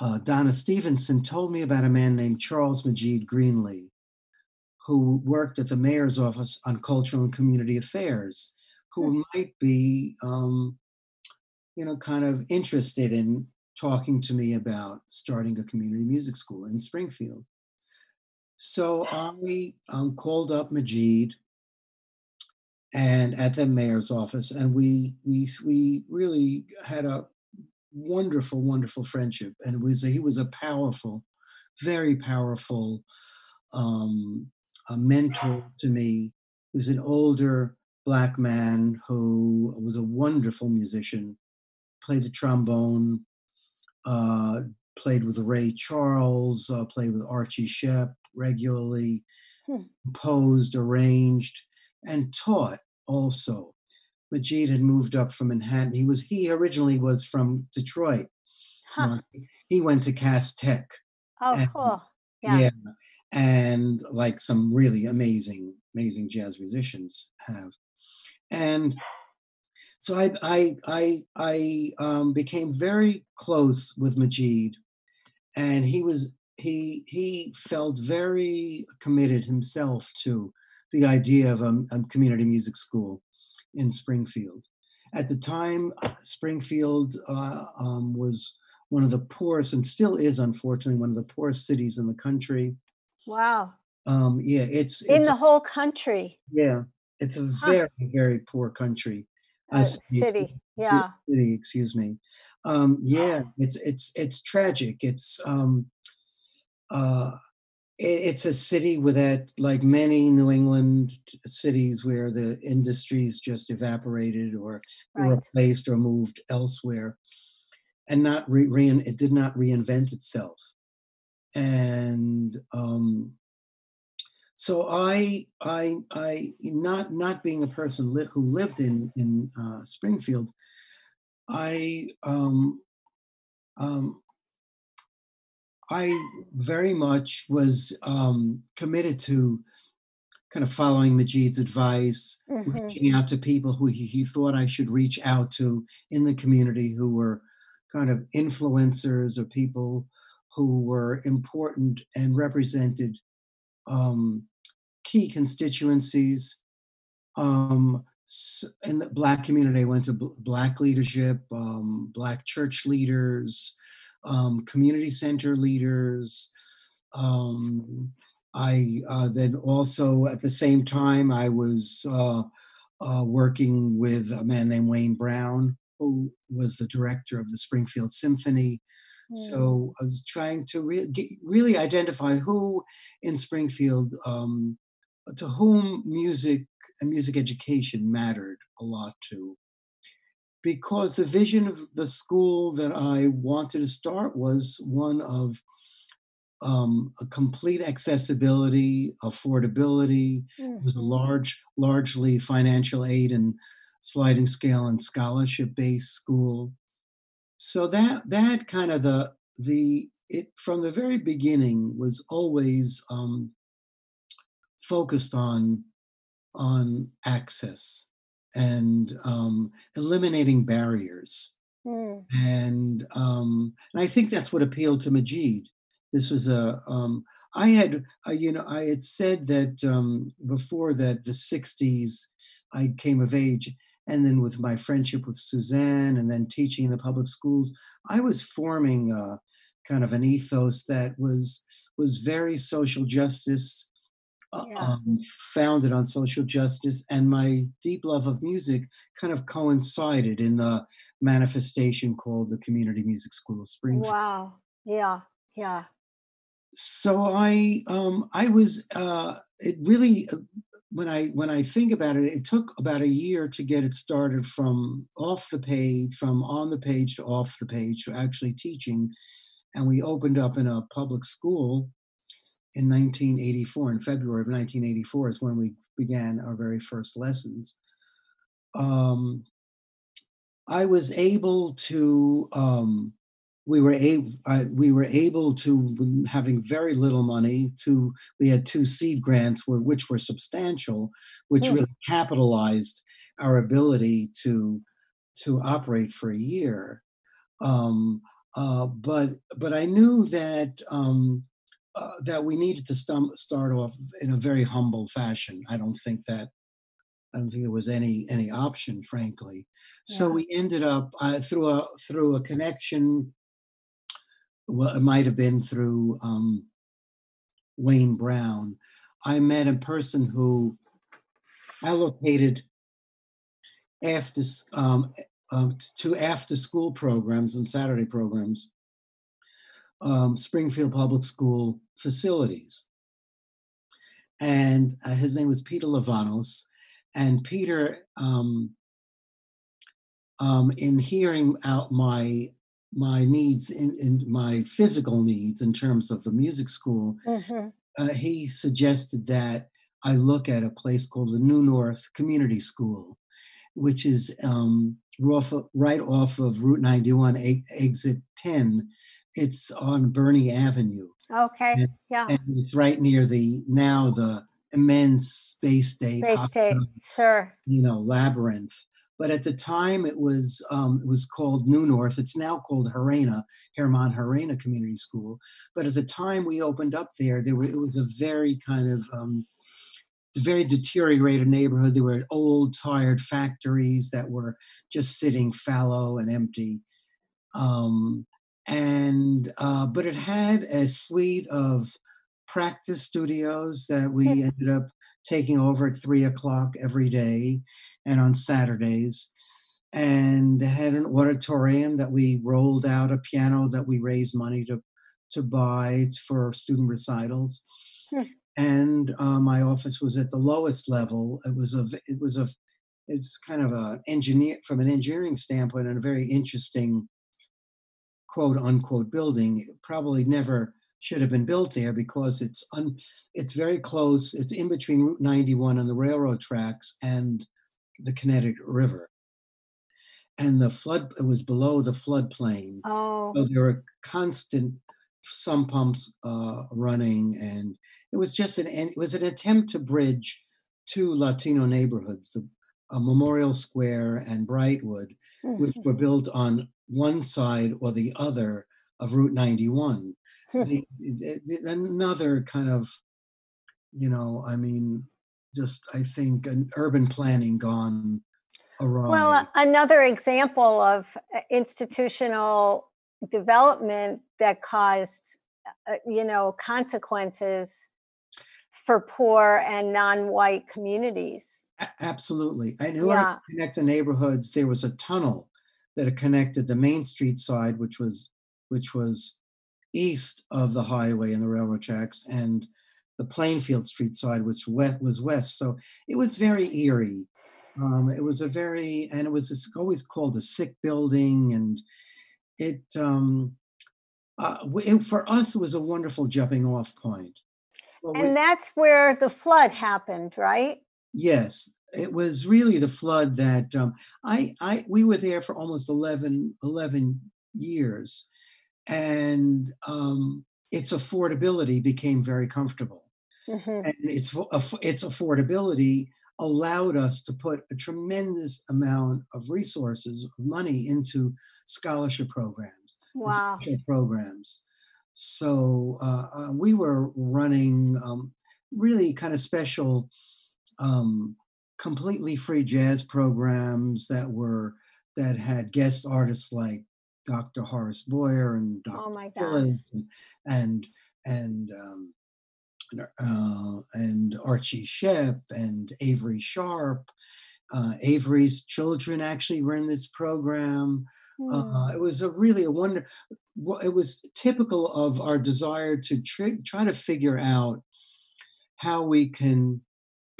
[SPEAKER 3] uh, Donna Stevenson told me about a man named Charles Majid Greenlee, who worked at the mayor's office on cultural and community affairs, who might be, um, you know, kind of interested in talking to me about starting a community music school in Springfield. So I um, called up Majid and at the mayor's office, and we we we really had a wonderful, wonderful friendship. And it was a, he was a powerful, very powerful um, a mentor to me He was an older black man who was a wonderful musician, played the trombone, uh, played with Ray Charles, uh, played with Archie Shepp regularly,
[SPEAKER 2] Hmm.
[SPEAKER 3] composed, arranged, and taught also. Majid had moved up from Manhattan. He was he originally was from Detroit.
[SPEAKER 2] Huh.
[SPEAKER 3] Uh, he went to Cass Tech.
[SPEAKER 2] Oh,
[SPEAKER 3] and-
[SPEAKER 2] cool. Yeah.
[SPEAKER 3] and like some really amazing, amazing jazz musicians have. And so I I I I um, became very close with Majid, and he was he he felt very committed himself to the idea of a, a community music school in Springfield. At the time, Springfield uh, um, was one of the poorest, and still is, unfortunately, one of the poorest cities in the country.
[SPEAKER 2] Wow.
[SPEAKER 3] Um, yeah, it's
[SPEAKER 2] In
[SPEAKER 3] it's
[SPEAKER 2] the whole country,
[SPEAKER 3] yeah, it's a
[SPEAKER 2] Huh.
[SPEAKER 3] very very poor country.
[SPEAKER 2] uh,
[SPEAKER 3] city-
[SPEAKER 2] city. Yeah.
[SPEAKER 3] city, excuse me. Um, yeah, it's it's it's tragic. It's um, uh, it's a city with that, like many New England cities, where the industries just evaporated or were
[SPEAKER 2] Right.
[SPEAKER 3] replaced or moved elsewhere, and not re- rein, it did not reinvent itself. And um, so I, I, I, not not being a person li- who lived in in uh, Springfield, I, um, um, I very much was um, committed to kind of following Majid's advice,
[SPEAKER 2] Mhm.
[SPEAKER 3] reaching out to people who he, he thought I should reach out to in the community who were kind of influencers or people who were important and represented um, key constituencies. Um, in the black community, I went to bl- black leadership, um, black church leaders, um, community center leaders. Um, I uh, then also at the same time I was uh, uh, working with a man named Wayne Brown, who was the director of the Springfield Symphony.
[SPEAKER 2] Mm.
[SPEAKER 3] So I was trying to re- get, really identify who in Springfield, um, to whom music and music education mattered a lot to. Because the vision of the school that I wanted to start was one of um, a complete accessibility, affordability. It was a large, largely financial aid and sliding scale and scholarship based school. So that that kind of the the it from the very beginning was always um, focused on on access and um, eliminating barriers
[SPEAKER 2] Mm.
[SPEAKER 3] and um, and I think that's what appealed to Majid. This was a um, I had uh, you know I had said that um, before that the '60s I came of age, and then with my friendship with Suzanne, and then teaching in the public schools, I was forming uh, kind of an ethos that was was very social justice. Uh,
[SPEAKER 2] Yeah.
[SPEAKER 3] Um, founded on social justice and my deep love of music kind of coincided in the manifestation called the Community Music School of Springfield.
[SPEAKER 2] Wow. Yeah. Yeah.
[SPEAKER 3] So I um, I was uh, it really uh, when I when I think about it, it took about a year to get it started from off the page, from on the page to off the page to actually teaching, and we opened up in a public school in 1984. In February of 1984 is when we began our very first lessons. Um, I was able to. Um, we were able. We were able to, having very little money, to we had two seed grants, were, which were substantial, which
[SPEAKER 2] Hmm.
[SPEAKER 3] really capitalized our ability to to operate for a year. Um, uh, but but I knew that um, uh, that we needed to stum- start off in a very humble fashion. I don't think that I don't think there was any any option, frankly. So we ended up uh, through a through a connection. Well, it might have been through um, Wayne Brown. I met a person who allocated after um, um, to after school programs and Saturday programs, um, Springfield Public School facilities. and uh, his name was Peter Lavanos. And Peter, um, um, in hearing out my my needs in, in my physical needs in terms of the music school,
[SPEAKER 2] Mhm.
[SPEAKER 3] uh, he suggested that I look at a place called the New North Community School, which is um, right off of Route 91, e- exit 10. It's on Birnie Avenue,
[SPEAKER 2] Okay,
[SPEAKER 3] Yeah.
[SPEAKER 2] yeah.
[SPEAKER 3] and it's right near the now the immense Space State,
[SPEAKER 2] Space State, sure.
[SPEAKER 3] you know, labyrinth. But at the time, it was um, it was called New North. It's now called Gerena, Herman Gerena Community School. But at the time we opened up there, there were, it was a very kind of um, very deteriorated neighborhood. There were old, tired factories that were just sitting fallow and empty. Um, and uh, but it had a suite of practice studios that we
[SPEAKER 2] Hmm.
[SPEAKER 3] ended up taking over at three o'clock every day and on Saturdays. And it had an auditorium that we rolled out, a piano that we raised money to to buy for student recitals.
[SPEAKER 2] Hmm.
[SPEAKER 3] And uh, my office was at the lowest level. It was a it was a it's kind of a engineer from an engineering standpoint and a very interesting quote unquote building. Probably never should have been built there because it's un, it's very close. It's in between Route 91 and the railroad tracks and the Connecticut River. And the flood it was below the floodplain.
[SPEAKER 2] Oh,
[SPEAKER 3] So there were constant sump pumps uh, running, and it was just an it was an attempt to bridge two Latino neighborhoods, the uh, Memorial Square and Brightwood, which
[SPEAKER 2] mhm.
[SPEAKER 3] were built on one side or the other of Route 91. The- the- the- another kind of, you know, I mean, just I think an urban planning gone awry.
[SPEAKER 2] Well, uh, another example of uh, institutional development that caused, uh, you know, consequences for poor and non-white communities.
[SPEAKER 3] Absolutely. And who
[SPEAKER 2] Yeah.
[SPEAKER 3] connect the neighborhoods, there was a tunnel that connected the Main Street side, which was which was east of the highway and the railroad tracks, and the Plainfield Street side, which west, was west. So it was very eerie. Um, it was a very, and it was always called a sick building, and it, um, uh, it for us it was a wonderful jumping off point. Well, we-
[SPEAKER 2] And that's where the flood happened, right?
[SPEAKER 3] Yes, it was really the flood that um, I, I, we were there for almost 11, 11 years, and um, its affordability became very comfortable,
[SPEAKER 2] Mhm.
[SPEAKER 3] and its its affordability allowed us to put a tremendous amount of resources, of money into scholarship programs
[SPEAKER 2] Wow.
[SPEAKER 3] special programs. So uh, uh, we were running um, really kind of special, um, completely free jazz programs that were that had guest artists like Dr. Horace Boyer and Dr.
[SPEAKER 2] Oh my.
[SPEAKER 3] Phillips and and and, um, uh, and Archie Shepp and Avery Sharpe. Uh, Avery's children actually were in this program. Uh,
[SPEAKER 2] Hmm.
[SPEAKER 3] it was a really a wonder. It was typical of our desire to try, try to figure out how we can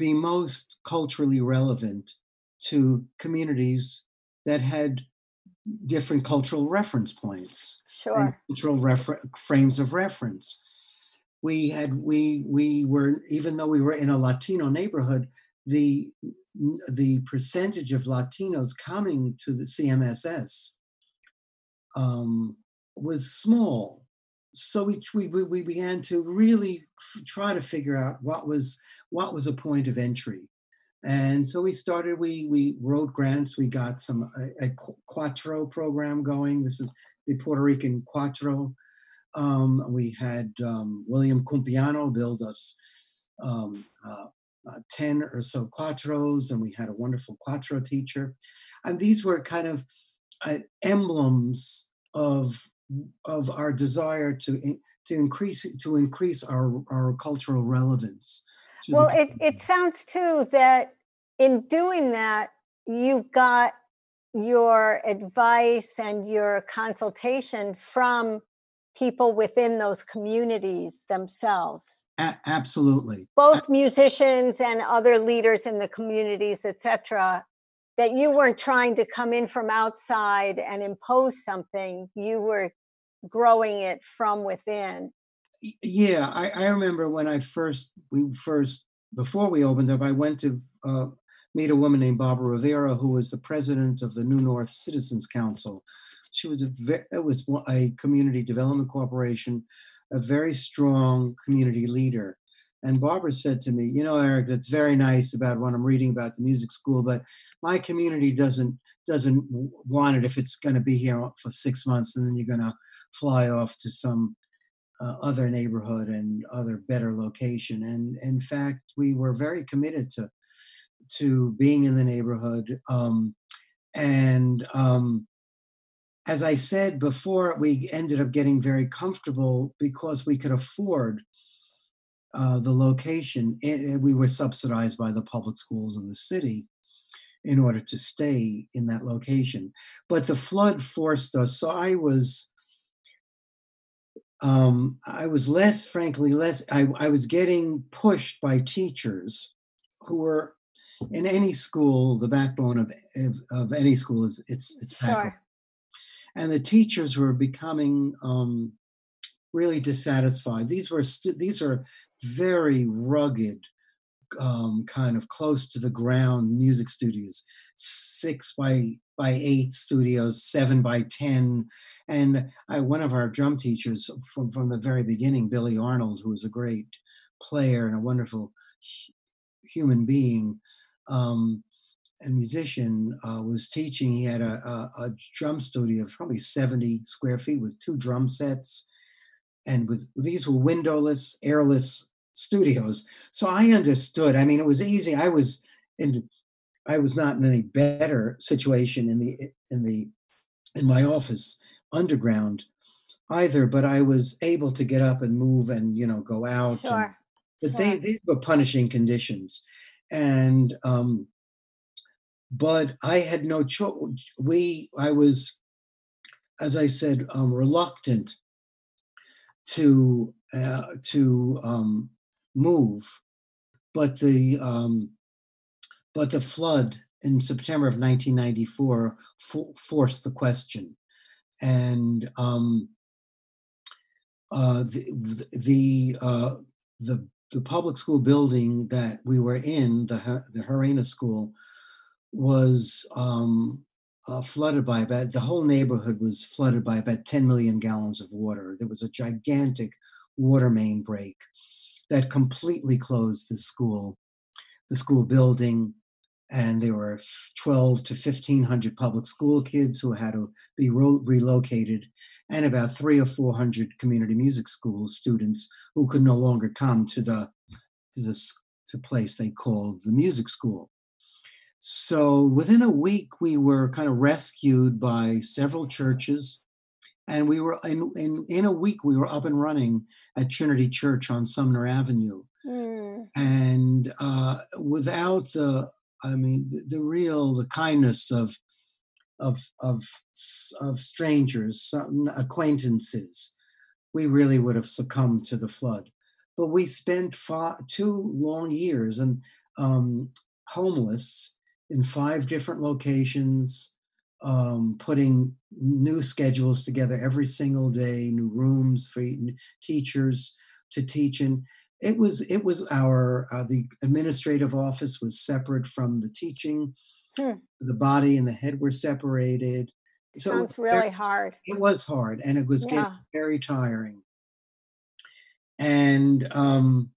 [SPEAKER 3] be most culturally relevant to communities that had different cultural reference points
[SPEAKER 2] Sure.
[SPEAKER 3] cultural refer- frames of reference. We had we we were even though we were in a Latino neighborhood, the the percentage of Latinos coming to the CMSS um, was small. So we, we we began to really try to figure out what was what was a point of entry, and so we started. We we wrote grants. We got some a, a Qu- Cuatro program going. This is the Puerto Rican Cuatro. Um, we had um, William Cumpiano build us um, uh, uh, 10 or so cuatros, and we had a wonderful cuatro teacher. And these were kind of uh, emblems of of our desire to to increase to increase our our cultural relevance. to the
[SPEAKER 2] Well, it, it sounds too that in doing that, you got your advice and your consultation from people within those communities themselves
[SPEAKER 3] A- absolutely.
[SPEAKER 2] both musicians and other leaders in the communities etc that you weren't trying to come in from outside and impose something you were growing it from within
[SPEAKER 3] Yeah, I, I remember when I first, we first, before we opened up, I went to uh, meet a woman named Barbara Rivera, who was the president of the New North Citizens Council. She was a, ve- it was a community development corporation, a very strong community leader. And Barbara said to me, you know, Eric, that's very nice about what I'm reading about the music school, but my community doesn't doesn't want it if it's going to be here for six months and then you're going to fly off to some uh, other neighborhood and other better location. And in fact, we were very committed to to being in the neighborhood. Um, and um, as I said before, we ended up getting very comfortable because we could afford uh, the location. It, we were subsidized by the public schools of the city in order to stay in that location. But the flood forced us. So I was um, I was less, frankly, less. I, I was getting pushed by teachers who were in any school. The backbone of of, of any school is its its
[SPEAKER 2] sure
[SPEAKER 3] and the teachers were becoming um, really dissatisfied. These were stu- these are very rugged, um, kind of close to the ground music studios, six by by eight studios, seven by ten, and I, one of our drum teachers from from the very beginning, Billy Arnold, who was a great player and a wonderful hu- human being. Um, and musician uh, was teaching. He had a, a, a drum studio of probably 70 square feet with two drum sets. And with these were windowless, airless studios. So I understood. I mean, it was easy. I was in I was not in any better situation in the in the in my office underground either, but I was able to get up and move and you know go out. and-
[SPEAKER 2] sure
[SPEAKER 3] but they, these were punishing conditions and um but i had no choice we i was as i said um reluctant to uh, to um move but the um but the flood in september of 1994 fo- forced the question. And um uh the the uh the the public school building that we were in, the the Gerena School, was um, uh, flooded by about the whole neighborhood was flooded by about 10 million gallons of water. There was a gigantic water main break that completely closed the school, the school building, and there were 12 to 1500 public school kids who had to be relocated and about three or 400 community music school students who could no longer come to the to this to place they called the music school. So within a week, we were kind of rescued by several churches, and we were in in, in a week we were up and running at Trinity Church on Sumner Avenue,
[SPEAKER 2] Mm,
[SPEAKER 3] and uh, without the I mean the, the real the kindness of of of of strangers, some acquaintances, we really would have succumbed to the flood. But we spent fi- two long years and um, homeless in five different locations, um, putting new schedules together every single day, new rooms for teachers to teach in. It was it was our uh, the administrative office was separate from the teaching.
[SPEAKER 2] Hmm.
[SPEAKER 3] The body and the head were separated. So it
[SPEAKER 2] sounds really hard
[SPEAKER 3] it was hard and it was
[SPEAKER 2] Yeah.
[SPEAKER 3] getting very tiring and um,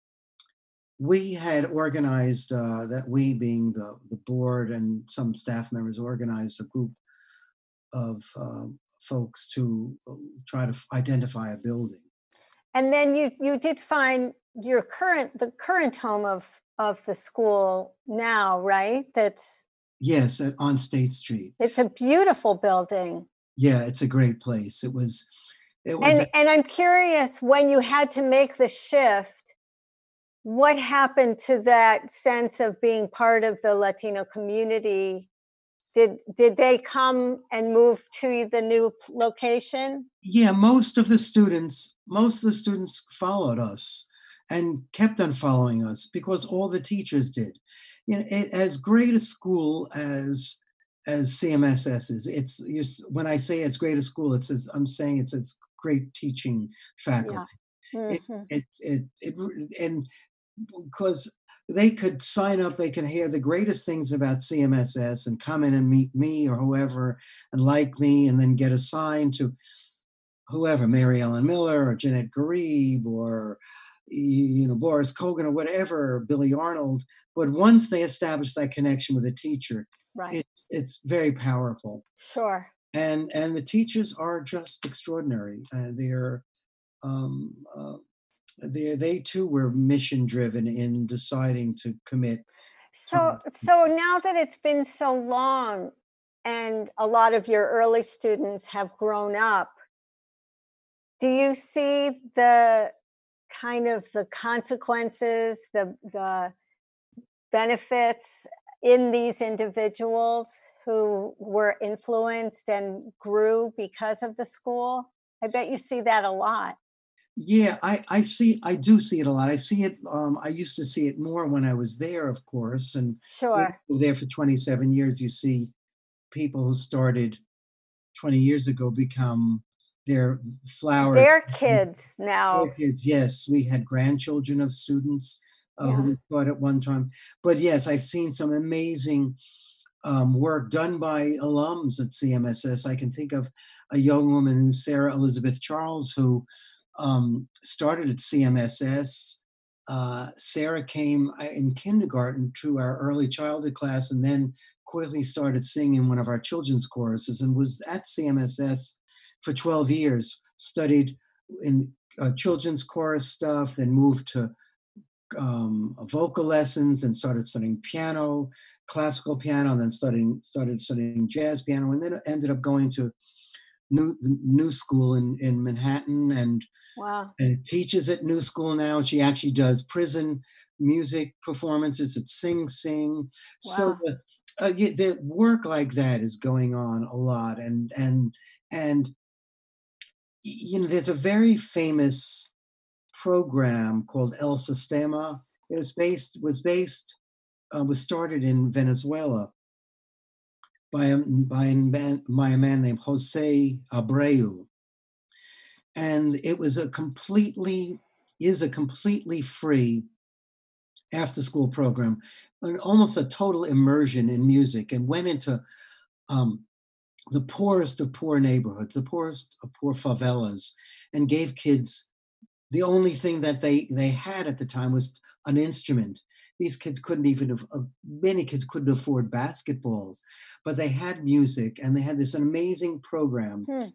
[SPEAKER 3] we had organized uh, that we being the, the board and some staff members organized a group of um, folks to uh, try to f- identify a building.
[SPEAKER 2] And then you you did find your current the current home of of the school now right? That's
[SPEAKER 3] yes at, on state street.
[SPEAKER 2] It's a beautiful building.
[SPEAKER 3] Yeah it's a great place. It was it was
[SPEAKER 2] and and i'm curious when you had to make the shift what happened to that sense of being part of the latino community Did did they come and move to the new location?
[SPEAKER 3] Yeah, most of the students, most of the students followed us and kept on following us because all the teachers did. You know, it, as great a school as as CMSS is, it's you when I say as great a school, it's as I'm saying it's as great teaching faculty.
[SPEAKER 2] Mhm.
[SPEAKER 3] it it it r- and because they could sign up they can hear the greatest things about cmss and come in and meet me or whoever and like me and then get assigned to whoever mary ellen miller or jeanette garib or you know boris kogan or whatever billy arnold but once they establish that connection with a teacher
[SPEAKER 2] Right.
[SPEAKER 3] it's it's very powerful
[SPEAKER 2] Sure.
[SPEAKER 3] and and the teachers are just extraordinary. Uh, they're um, uh, they they too were mission driven in deciding to commit.
[SPEAKER 2] So so now that it's been so long and a lot of your early students have grown up, do you see the kind of the consequences, the the benefits in these individuals who were influenced and grew because of the school? I bet you see that a lot.
[SPEAKER 3] Yeah, I I see I do see it a lot. I see it. Um, I used to see it more when I was there, of course, and
[SPEAKER 2] Sure.
[SPEAKER 3] there for 27 years. You see people who started 20 years ago become their flowers.
[SPEAKER 2] Their kids now.
[SPEAKER 3] Four kids, yes. We had grandchildren of students uh,
[SPEAKER 2] Yeah.
[SPEAKER 3] who we taught at one time. But yes, I've seen some amazing um, work done by alums at CMSS. I can think of a young woman who's Sarah Elizabeth Charles, who um, started at CMSS. Uh, Sarah came uh, in kindergarten to our early childhood class and then quickly started singing in one of our children's choruses and was at CMSS for 12 years, studied in uh, children's chorus stuff, then moved to um, vocal lessons and started studying piano, classical piano, and then studying started studying jazz piano, and then ended up going to new new school in in Manhattan and
[SPEAKER 2] Wow.
[SPEAKER 3] and teaches at New School now. She actually does prison music performances at Sing Sing. So
[SPEAKER 2] Wow.
[SPEAKER 3] the, uh, the work like that is going on a lot, and and and you know, there's a very famous program called El Sistema. It was based was based uh, was started in Venezuela by a by a man, by a man named Jose Abreu. And it was a completely is a completely free after school program an, almost a total immersion in music and went into um, the poorest of poor neighborhoods the poorest of poor favelas and gave kids the only thing that they they had at the time was an instrument these kids couldn't even have uh, many kids couldn't afford basketballs but they had music and they had this amazing program
[SPEAKER 2] Hmm.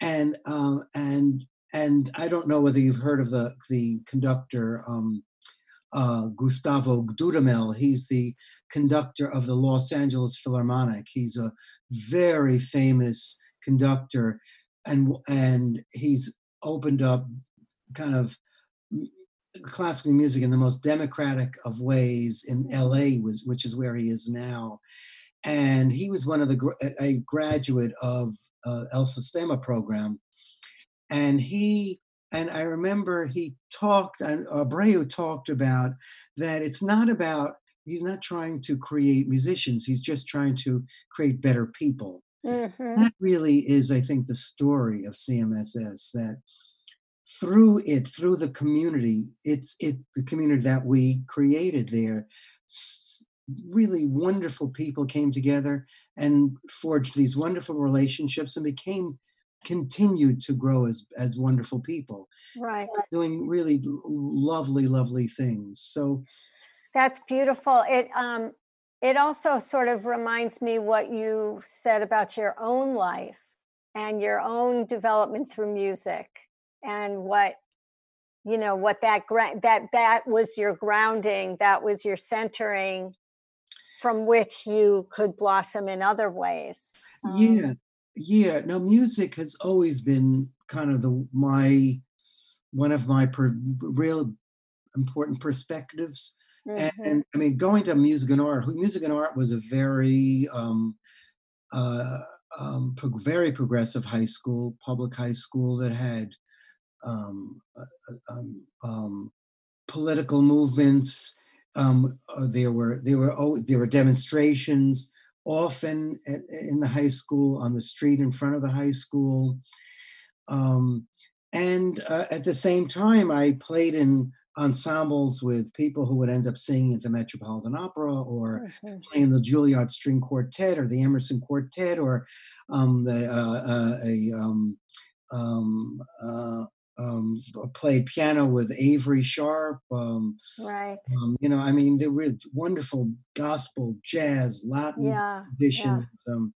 [SPEAKER 3] and um, and and I don't know whether you've heard of the the conductor um, uh, Gustavo Dudamel. He's the conductor of the Los Angeles Philharmonic. He's a very famous conductor, and and he's opened up kind of classical music in the most democratic of ways in LA, was, which is where he is now. And he was one of the a- graduate of uh, El Sistema program, and he and I remember he talked, and Abreu talked about that it's not about he's not trying to create musicians, he's just trying to create better people.
[SPEAKER 2] Mhm.
[SPEAKER 3] That really is, I think, the story of CMSS. That through it, through the community, it's it the community that we created there. Really wonderful people came together and forged these wonderful relationships and became continued to grow as as wonderful people
[SPEAKER 2] Right.
[SPEAKER 3] doing really lovely lovely things so
[SPEAKER 2] That's beautiful. It um it also sort of reminds me what you said about your own life and your own development through music and what you know what that gra- that that was your grounding, that was your centering from which you could blossom in other ways.
[SPEAKER 3] yeah
[SPEAKER 2] Um,
[SPEAKER 3] yeah no music has always been kind of the my one of my per, real important perspectives
[SPEAKER 2] mhm.
[SPEAKER 3] and i mean going to music and art music and art was a very um uh, um, pro- very progressive high school, public high school that had um, uh, uh, um, um, political movements. Um, uh, there were there were oh, there were demonstrations often at, in the high school on the street in front of the high school. Um, and uh, at the same time, I played in ensembles with people who would end up singing at the Metropolitan Opera or
[SPEAKER 2] Mhm.
[SPEAKER 3] playing the Juilliard String Quartet or the Emerson Quartet or um, the uh, uh, a um, um, uh, um, played piano with Avery Sharpe. Um,
[SPEAKER 2] Right.
[SPEAKER 3] um, you know, I mean, there were wonderful gospel, jazz, Latin
[SPEAKER 2] Yeah.
[SPEAKER 3] traditions. Um,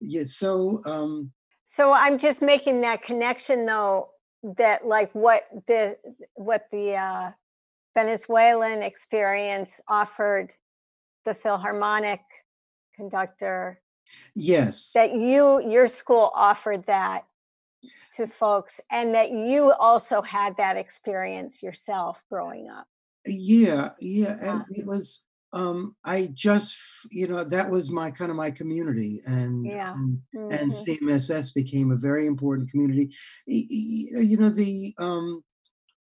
[SPEAKER 3] yeah, so um,
[SPEAKER 2] So I'm just making that connection though, that like what the what the uh, Venezuelan experience offered the Philharmonic conductor,
[SPEAKER 3] yes,
[SPEAKER 2] that you your school offered that to folks, and that you also had that experience yourself growing up.
[SPEAKER 3] yeah, yeah, and it was. Um, I just, you know, that was my kind of my community, and
[SPEAKER 2] Yeah.
[SPEAKER 3] um, and
[SPEAKER 2] Mhm.
[SPEAKER 3] CMSS became a very important community. You know, the um,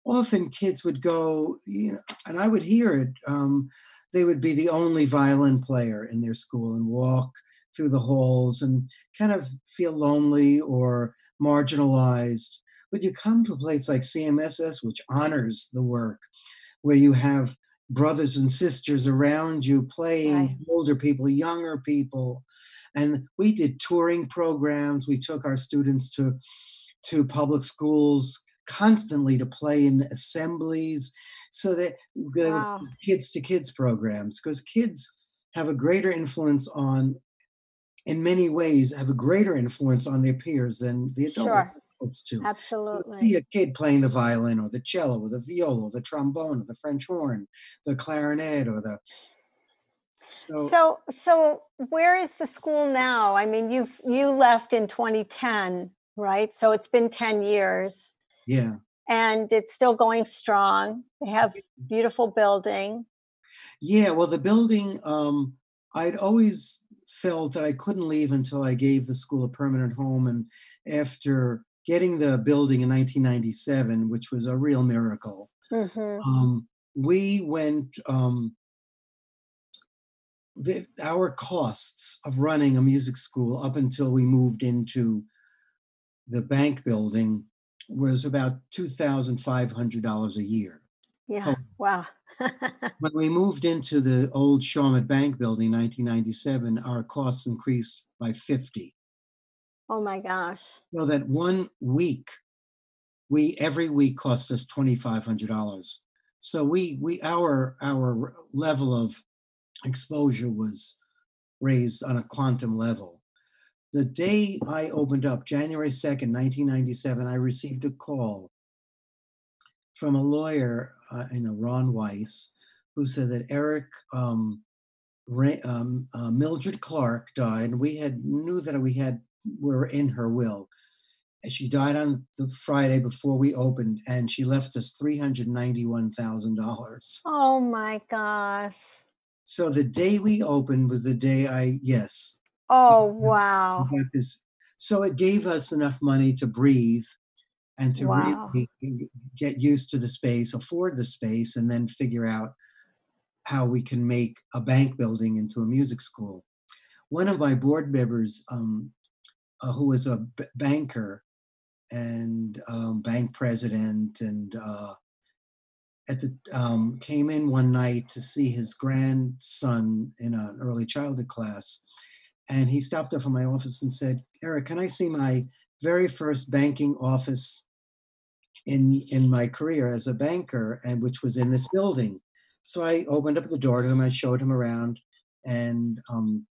[SPEAKER 3] often kids would go, you know, and I would hear it. Um, they would be the only violin player in their school and walk through the halls and kind of feel lonely or marginalized. But you come to a place like CMSS, which honors the work, where you have brothers and sisters around you playing,
[SPEAKER 2] Right.
[SPEAKER 3] older people, younger people. And we did touring programs. We took our students to to public schools constantly to play in assemblies so that
[SPEAKER 2] Wow.
[SPEAKER 3] kids to kids programs because kids have a greater influence on in many ways have a greater influence on their peers than the adult
[SPEAKER 2] Sure.
[SPEAKER 3] adults do. See
[SPEAKER 2] Absolutely.
[SPEAKER 3] a kid playing the violin or the cello or the viola or the trombone or the French horn, the clarinet or the so,
[SPEAKER 2] So so where is the school now? I mean, you've you left in 2010, right? So it's been 10 years
[SPEAKER 3] yeah.
[SPEAKER 2] and it's still going strong. They have beautiful building.
[SPEAKER 3] Yeah, well, the building, um, I'd always felt that I couldn't leave until I gave the school a permanent home. And after getting the building in 1997, which was a real miracle,
[SPEAKER 2] Mhm.
[SPEAKER 3] um, we went, um, the, our costs of running a music school up until we moved into the bank building was about $2,500 a year.
[SPEAKER 2] Yeah. Oh. Wow.
[SPEAKER 3] When we moved into the old Shawmut Bank building, in 1997, our costs increased by 50.
[SPEAKER 2] oh my gosh.
[SPEAKER 3] So that one week, we every week cost us $2,500. So we we our our level of exposure was raised on a quantum level. The day I opened up, January 2nd, 1997, I received a call from a lawyer, uh, you know, Ron Weiss, who said that Eric, um, Ra- um, uh, Mildred Clark died, and we had knew that we had were in her will. And she died on the Friday before we opened, and she left us three hundred ninety-one thousand dollars.
[SPEAKER 2] Oh my gosh.
[SPEAKER 3] So the day we opened was the day I yes
[SPEAKER 2] Oh wow.
[SPEAKER 3] So it gave us enough money to breathe and to
[SPEAKER 2] Wow.
[SPEAKER 3] really get used to the space, afford the space, and then figure out how we can make a bank building into a music school. One of my board members, um, uh, who was a b- banker and um, bank president, and uh, at the um, came in one night to see his grandson in an early childhood class, and he stopped up in my office and said, "Eric, can I see my very first banking office in in my career as a banker, and which was in this building?" So I opened up the door to him. I showed him around, and um,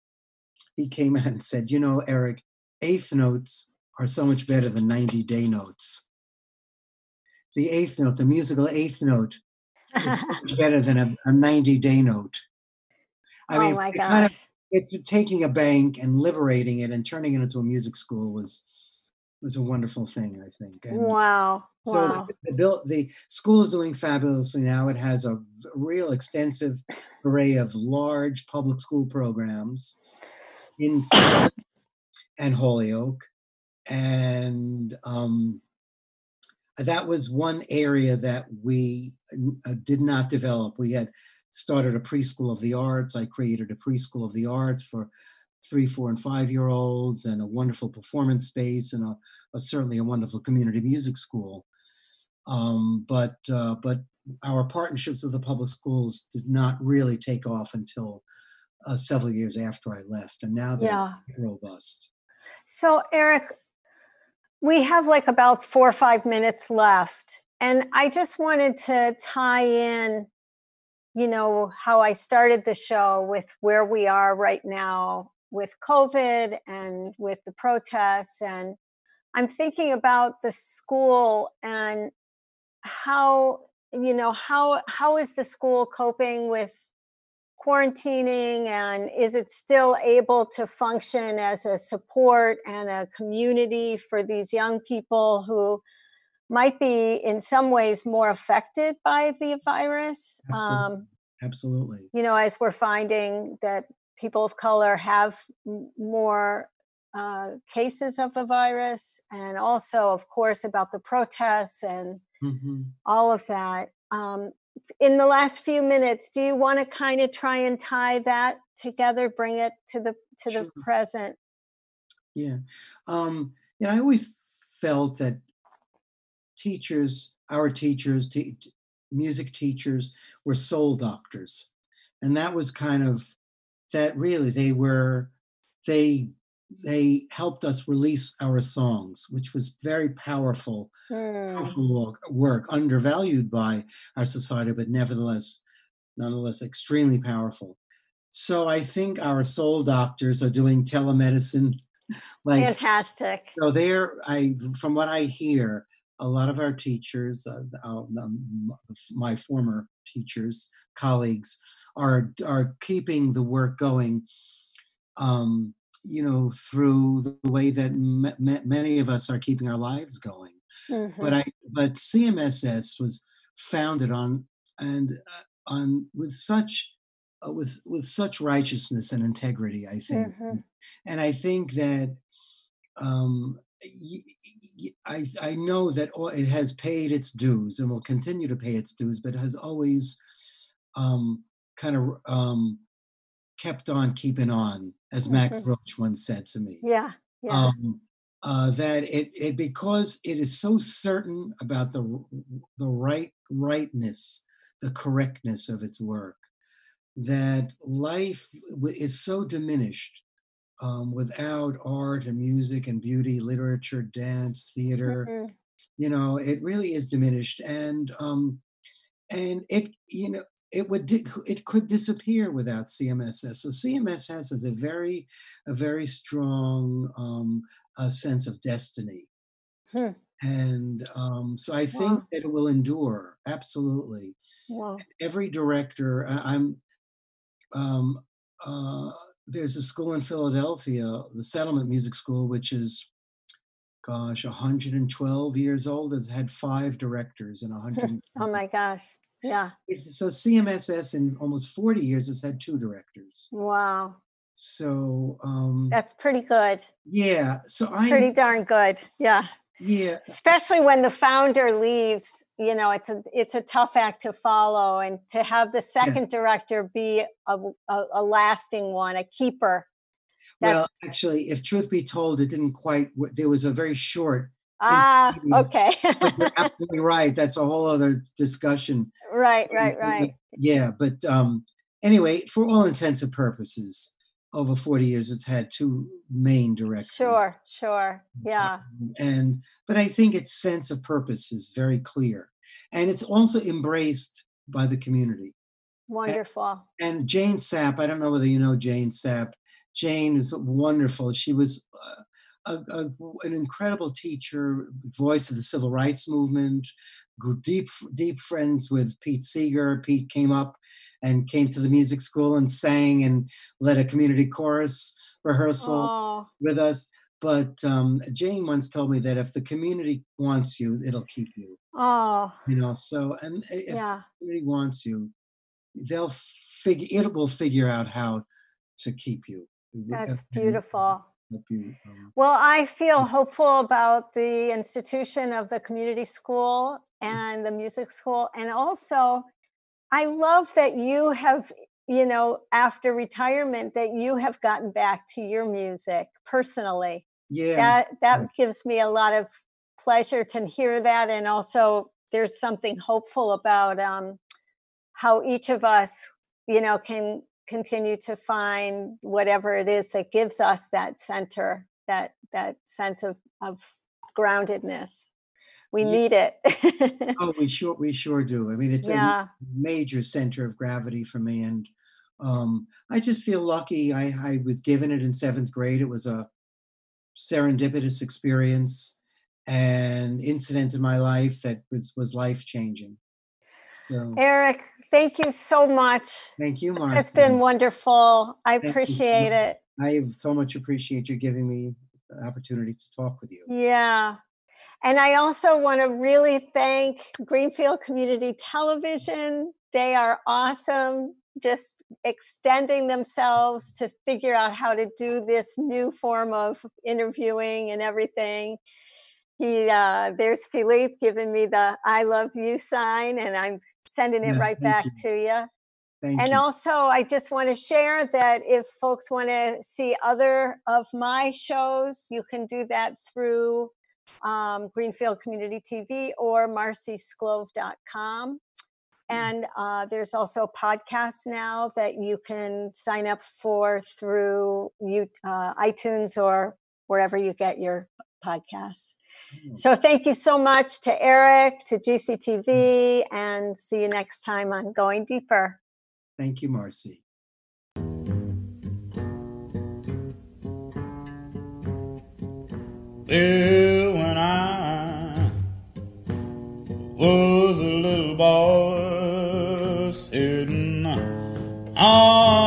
[SPEAKER 3] he came out and said, "You know, Eric, eighth notes are so much better than ninety day notes. The eighth note, the musical eighth note, is better than a, a ninety day note." I
[SPEAKER 2] oh
[SPEAKER 3] mean,
[SPEAKER 2] my
[SPEAKER 3] it kind of it, taking a bank and liberating it and turning it into a music school was was a wonderful thing, I think. And
[SPEAKER 2] Wow.
[SPEAKER 3] so
[SPEAKER 2] Wow.
[SPEAKER 3] the, the, build, the school is doing fabulously now. It has a real extensive array of large public school programs. in and Holyoke, and um, that was one area that we uh, did not develop. We had started a preschool of the arts. I created a preschool of the arts for three, four, and five year olds, and a wonderful performance space, and a, a certainly a wonderful community music school. Um, but uh, but our partnerships with the public schools did not really take off until uh, several years after I left, and now they're
[SPEAKER 2] Yeah.
[SPEAKER 3] robust.
[SPEAKER 2] So, Eric, we have like about four or five minutes left. And I just wanted to tie in, you know, how I started the show with where we are right now with COVID and with the protests. And I'm thinking about the school and how, you know, how how is the school coping with quarantining and is it still able to function as a support and a community for these young people who might be in some ways more affected by the virus
[SPEAKER 3] Absolutely.
[SPEAKER 2] um,
[SPEAKER 3] Absolutely.
[SPEAKER 2] you know as we're finding that people of color have more uh, cases of the virus and also of course about the protests and
[SPEAKER 3] hmm
[SPEAKER 2] all of that. Um, in the last few minutes, do you want to kind of try and tie that together, bring it to the to the present?
[SPEAKER 3] Yeah. Um, you know, I always felt that teachers, our teachers, te- music teachers, were soul doctors. And that was kind of that really they were they they helped us release our songs, which was very powerful,
[SPEAKER 2] Hmm,
[SPEAKER 3] powerful work, work, undervalued by our society, but nevertheless, nonetheless, extremely powerful. So I think our soul doctors are doing telemedicine, like
[SPEAKER 2] Fantastic.
[SPEAKER 3] so they're I from what I hear, a lot of our teachers, uh, uh, um, my former teachers, colleagues, are are keeping the work going. Um, you know, through the way that many of us are keeping our lives going.
[SPEAKER 2] Mhm.
[SPEAKER 3] But I, but CMSS was founded on and uh, on with such uh, with with such righteousness and integrity. I think,
[SPEAKER 2] Mhm.
[SPEAKER 3] and I think that um, I I know that all, it has paid its dues and will continue to pay its dues, but has always um, kind of um, kept on keeping on, as Max
[SPEAKER 2] Mhm.
[SPEAKER 3] Roach once said to me.
[SPEAKER 2] Yeah. Yeah.
[SPEAKER 3] Um, uh, that it, it because it is so certain about the the right rightness, the correctness of its work, that life is so diminished um, without art and music and beauty, literature, dance, theater.
[SPEAKER 2] Mhm.
[SPEAKER 3] You know, it really is diminished, and um, and it you know it would di- it could disappear without CMSS. So CMSS has a very a very strong um, a sense of destiny,
[SPEAKER 2] Hmm.
[SPEAKER 3] and um, so I think
[SPEAKER 2] Wow.
[SPEAKER 3] that it will endure absolutely.
[SPEAKER 2] Wow.
[SPEAKER 3] Every director, I- I'm um, uh, there's a school in Philadelphia, the Settlement Music School, which is gosh 112 years old has had five directors and 100
[SPEAKER 2] Oh my gosh. Yeah.
[SPEAKER 3] so cmss in almost 40 years has had two directors
[SPEAKER 2] Wow.
[SPEAKER 3] so um
[SPEAKER 2] That's pretty good.
[SPEAKER 3] yeah so i
[SPEAKER 2] pretty darn good. Yeah.
[SPEAKER 3] Yeah.
[SPEAKER 2] Especially when the founder leaves you know it's a it's a tough act to follow and to have the second director be a, a, a lasting one a keeper.
[SPEAKER 3] Well actually if truth be told it didn't quite there was a very short
[SPEAKER 2] ah okay.
[SPEAKER 3] you're absolutely right that's a whole other discussion.
[SPEAKER 2] Right right right.
[SPEAKER 3] yeah but um anyway for all intents and purposes over 40 years it's had two main directors
[SPEAKER 2] sure sure. Yeah.
[SPEAKER 3] and but i think its sense of purpose is very clear and it's also embraced by the community.
[SPEAKER 2] Wonderful.
[SPEAKER 3] and jane sapp i don't know whether you know jane sapp jane is wonderful. She was uh, a, a, an incredible teacher voice of the civil rights movement deep deep friends with pete seeger. Pete came up and came to the music school and sang and led a community chorus rehearsal
[SPEAKER 2] oh
[SPEAKER 3] with us. But um, Jane once told me that if the community wants you, it'll keep you.
[SPEAKER 2] oh
[SPEAKER 3] You know, so and if
[SPEAKER 2] yeah
[SPEAKER 3] the community wants you, they'll figure it will figure out how to keep you.
[SPEAKER 2] That's
[SPEAKER 3] you-
[SPEAKER 2] beautiful.
[SPEAKER 3] you, um,
[SPEAKER 2] Well, I feel hopeful about the institution of the community school and the music school. And also, I love that you have, you know, after retirement, that you have gotten back to your music personally.
[SPEAKER 3] Yeah,
[SPEAKER 2] That that gives me a lot of pleasure to hear that. And also there's something hopeful about um, how each of us, you know, can continue to find whatever it is that gives us that center, that that sense of of groundedness. We
[SPEAKER 3] Ye-
[SPEAKER 2] need it.
[SPEAKER 3] oh, we sure we sure do. I mean, it's a major center of gravity for me, and um, I just feel lucky. I, I was given it in seventh grade. It was a serendipitous experience and incident in my life that was was life changing. So
[SPEAKER 2] Eric, thank you so much.
[SPEAKER 3] thank you, Martha.
[SPEAKER 2] has been wonderful. I
[SPEAKER 3] you so
[SPEAKER 2] appreciate
[SPEAKER 3] much.
[SPEAKER 2] it.
[SPEAKER 3] I so much appreciate you giving me the opportunity to talk with you.
[SPEAKER 2] Yeah. And I also want to really thank Greenfield Community Television. They are awesome, just extending themselves to figure out how to do this new form of interviewing and everything. He, uh, there's Philippe giving me the I love you sign, and I'm sending it
[SPEAKER 3] Yes,
[SPEAKER 2] right back
[SPEAKER 3] you.
[SPEAKER 2] to you.
[SPEAKER 3] Thank
[SPEAKER 2] And
[SPEAKER 3] you.
[SPEAKER 2] also, I just want to share that if folks want to see other of my shows, you can do that through um, Greenfield Community TV or marcysclove.com. And uh, there's also podcasts now that you can sign up for through you, uh, iTunes or wherever you get your podcasts.
[SPEAKER 3] Oh,
[SPEAKER 2] So thank you so much to Eric, to GCTV, and see you next time on Going Deeper.
[SPEAKER 3] Thank you, Marcy.
[SPEAKER 1] Well, was a little boy sitting on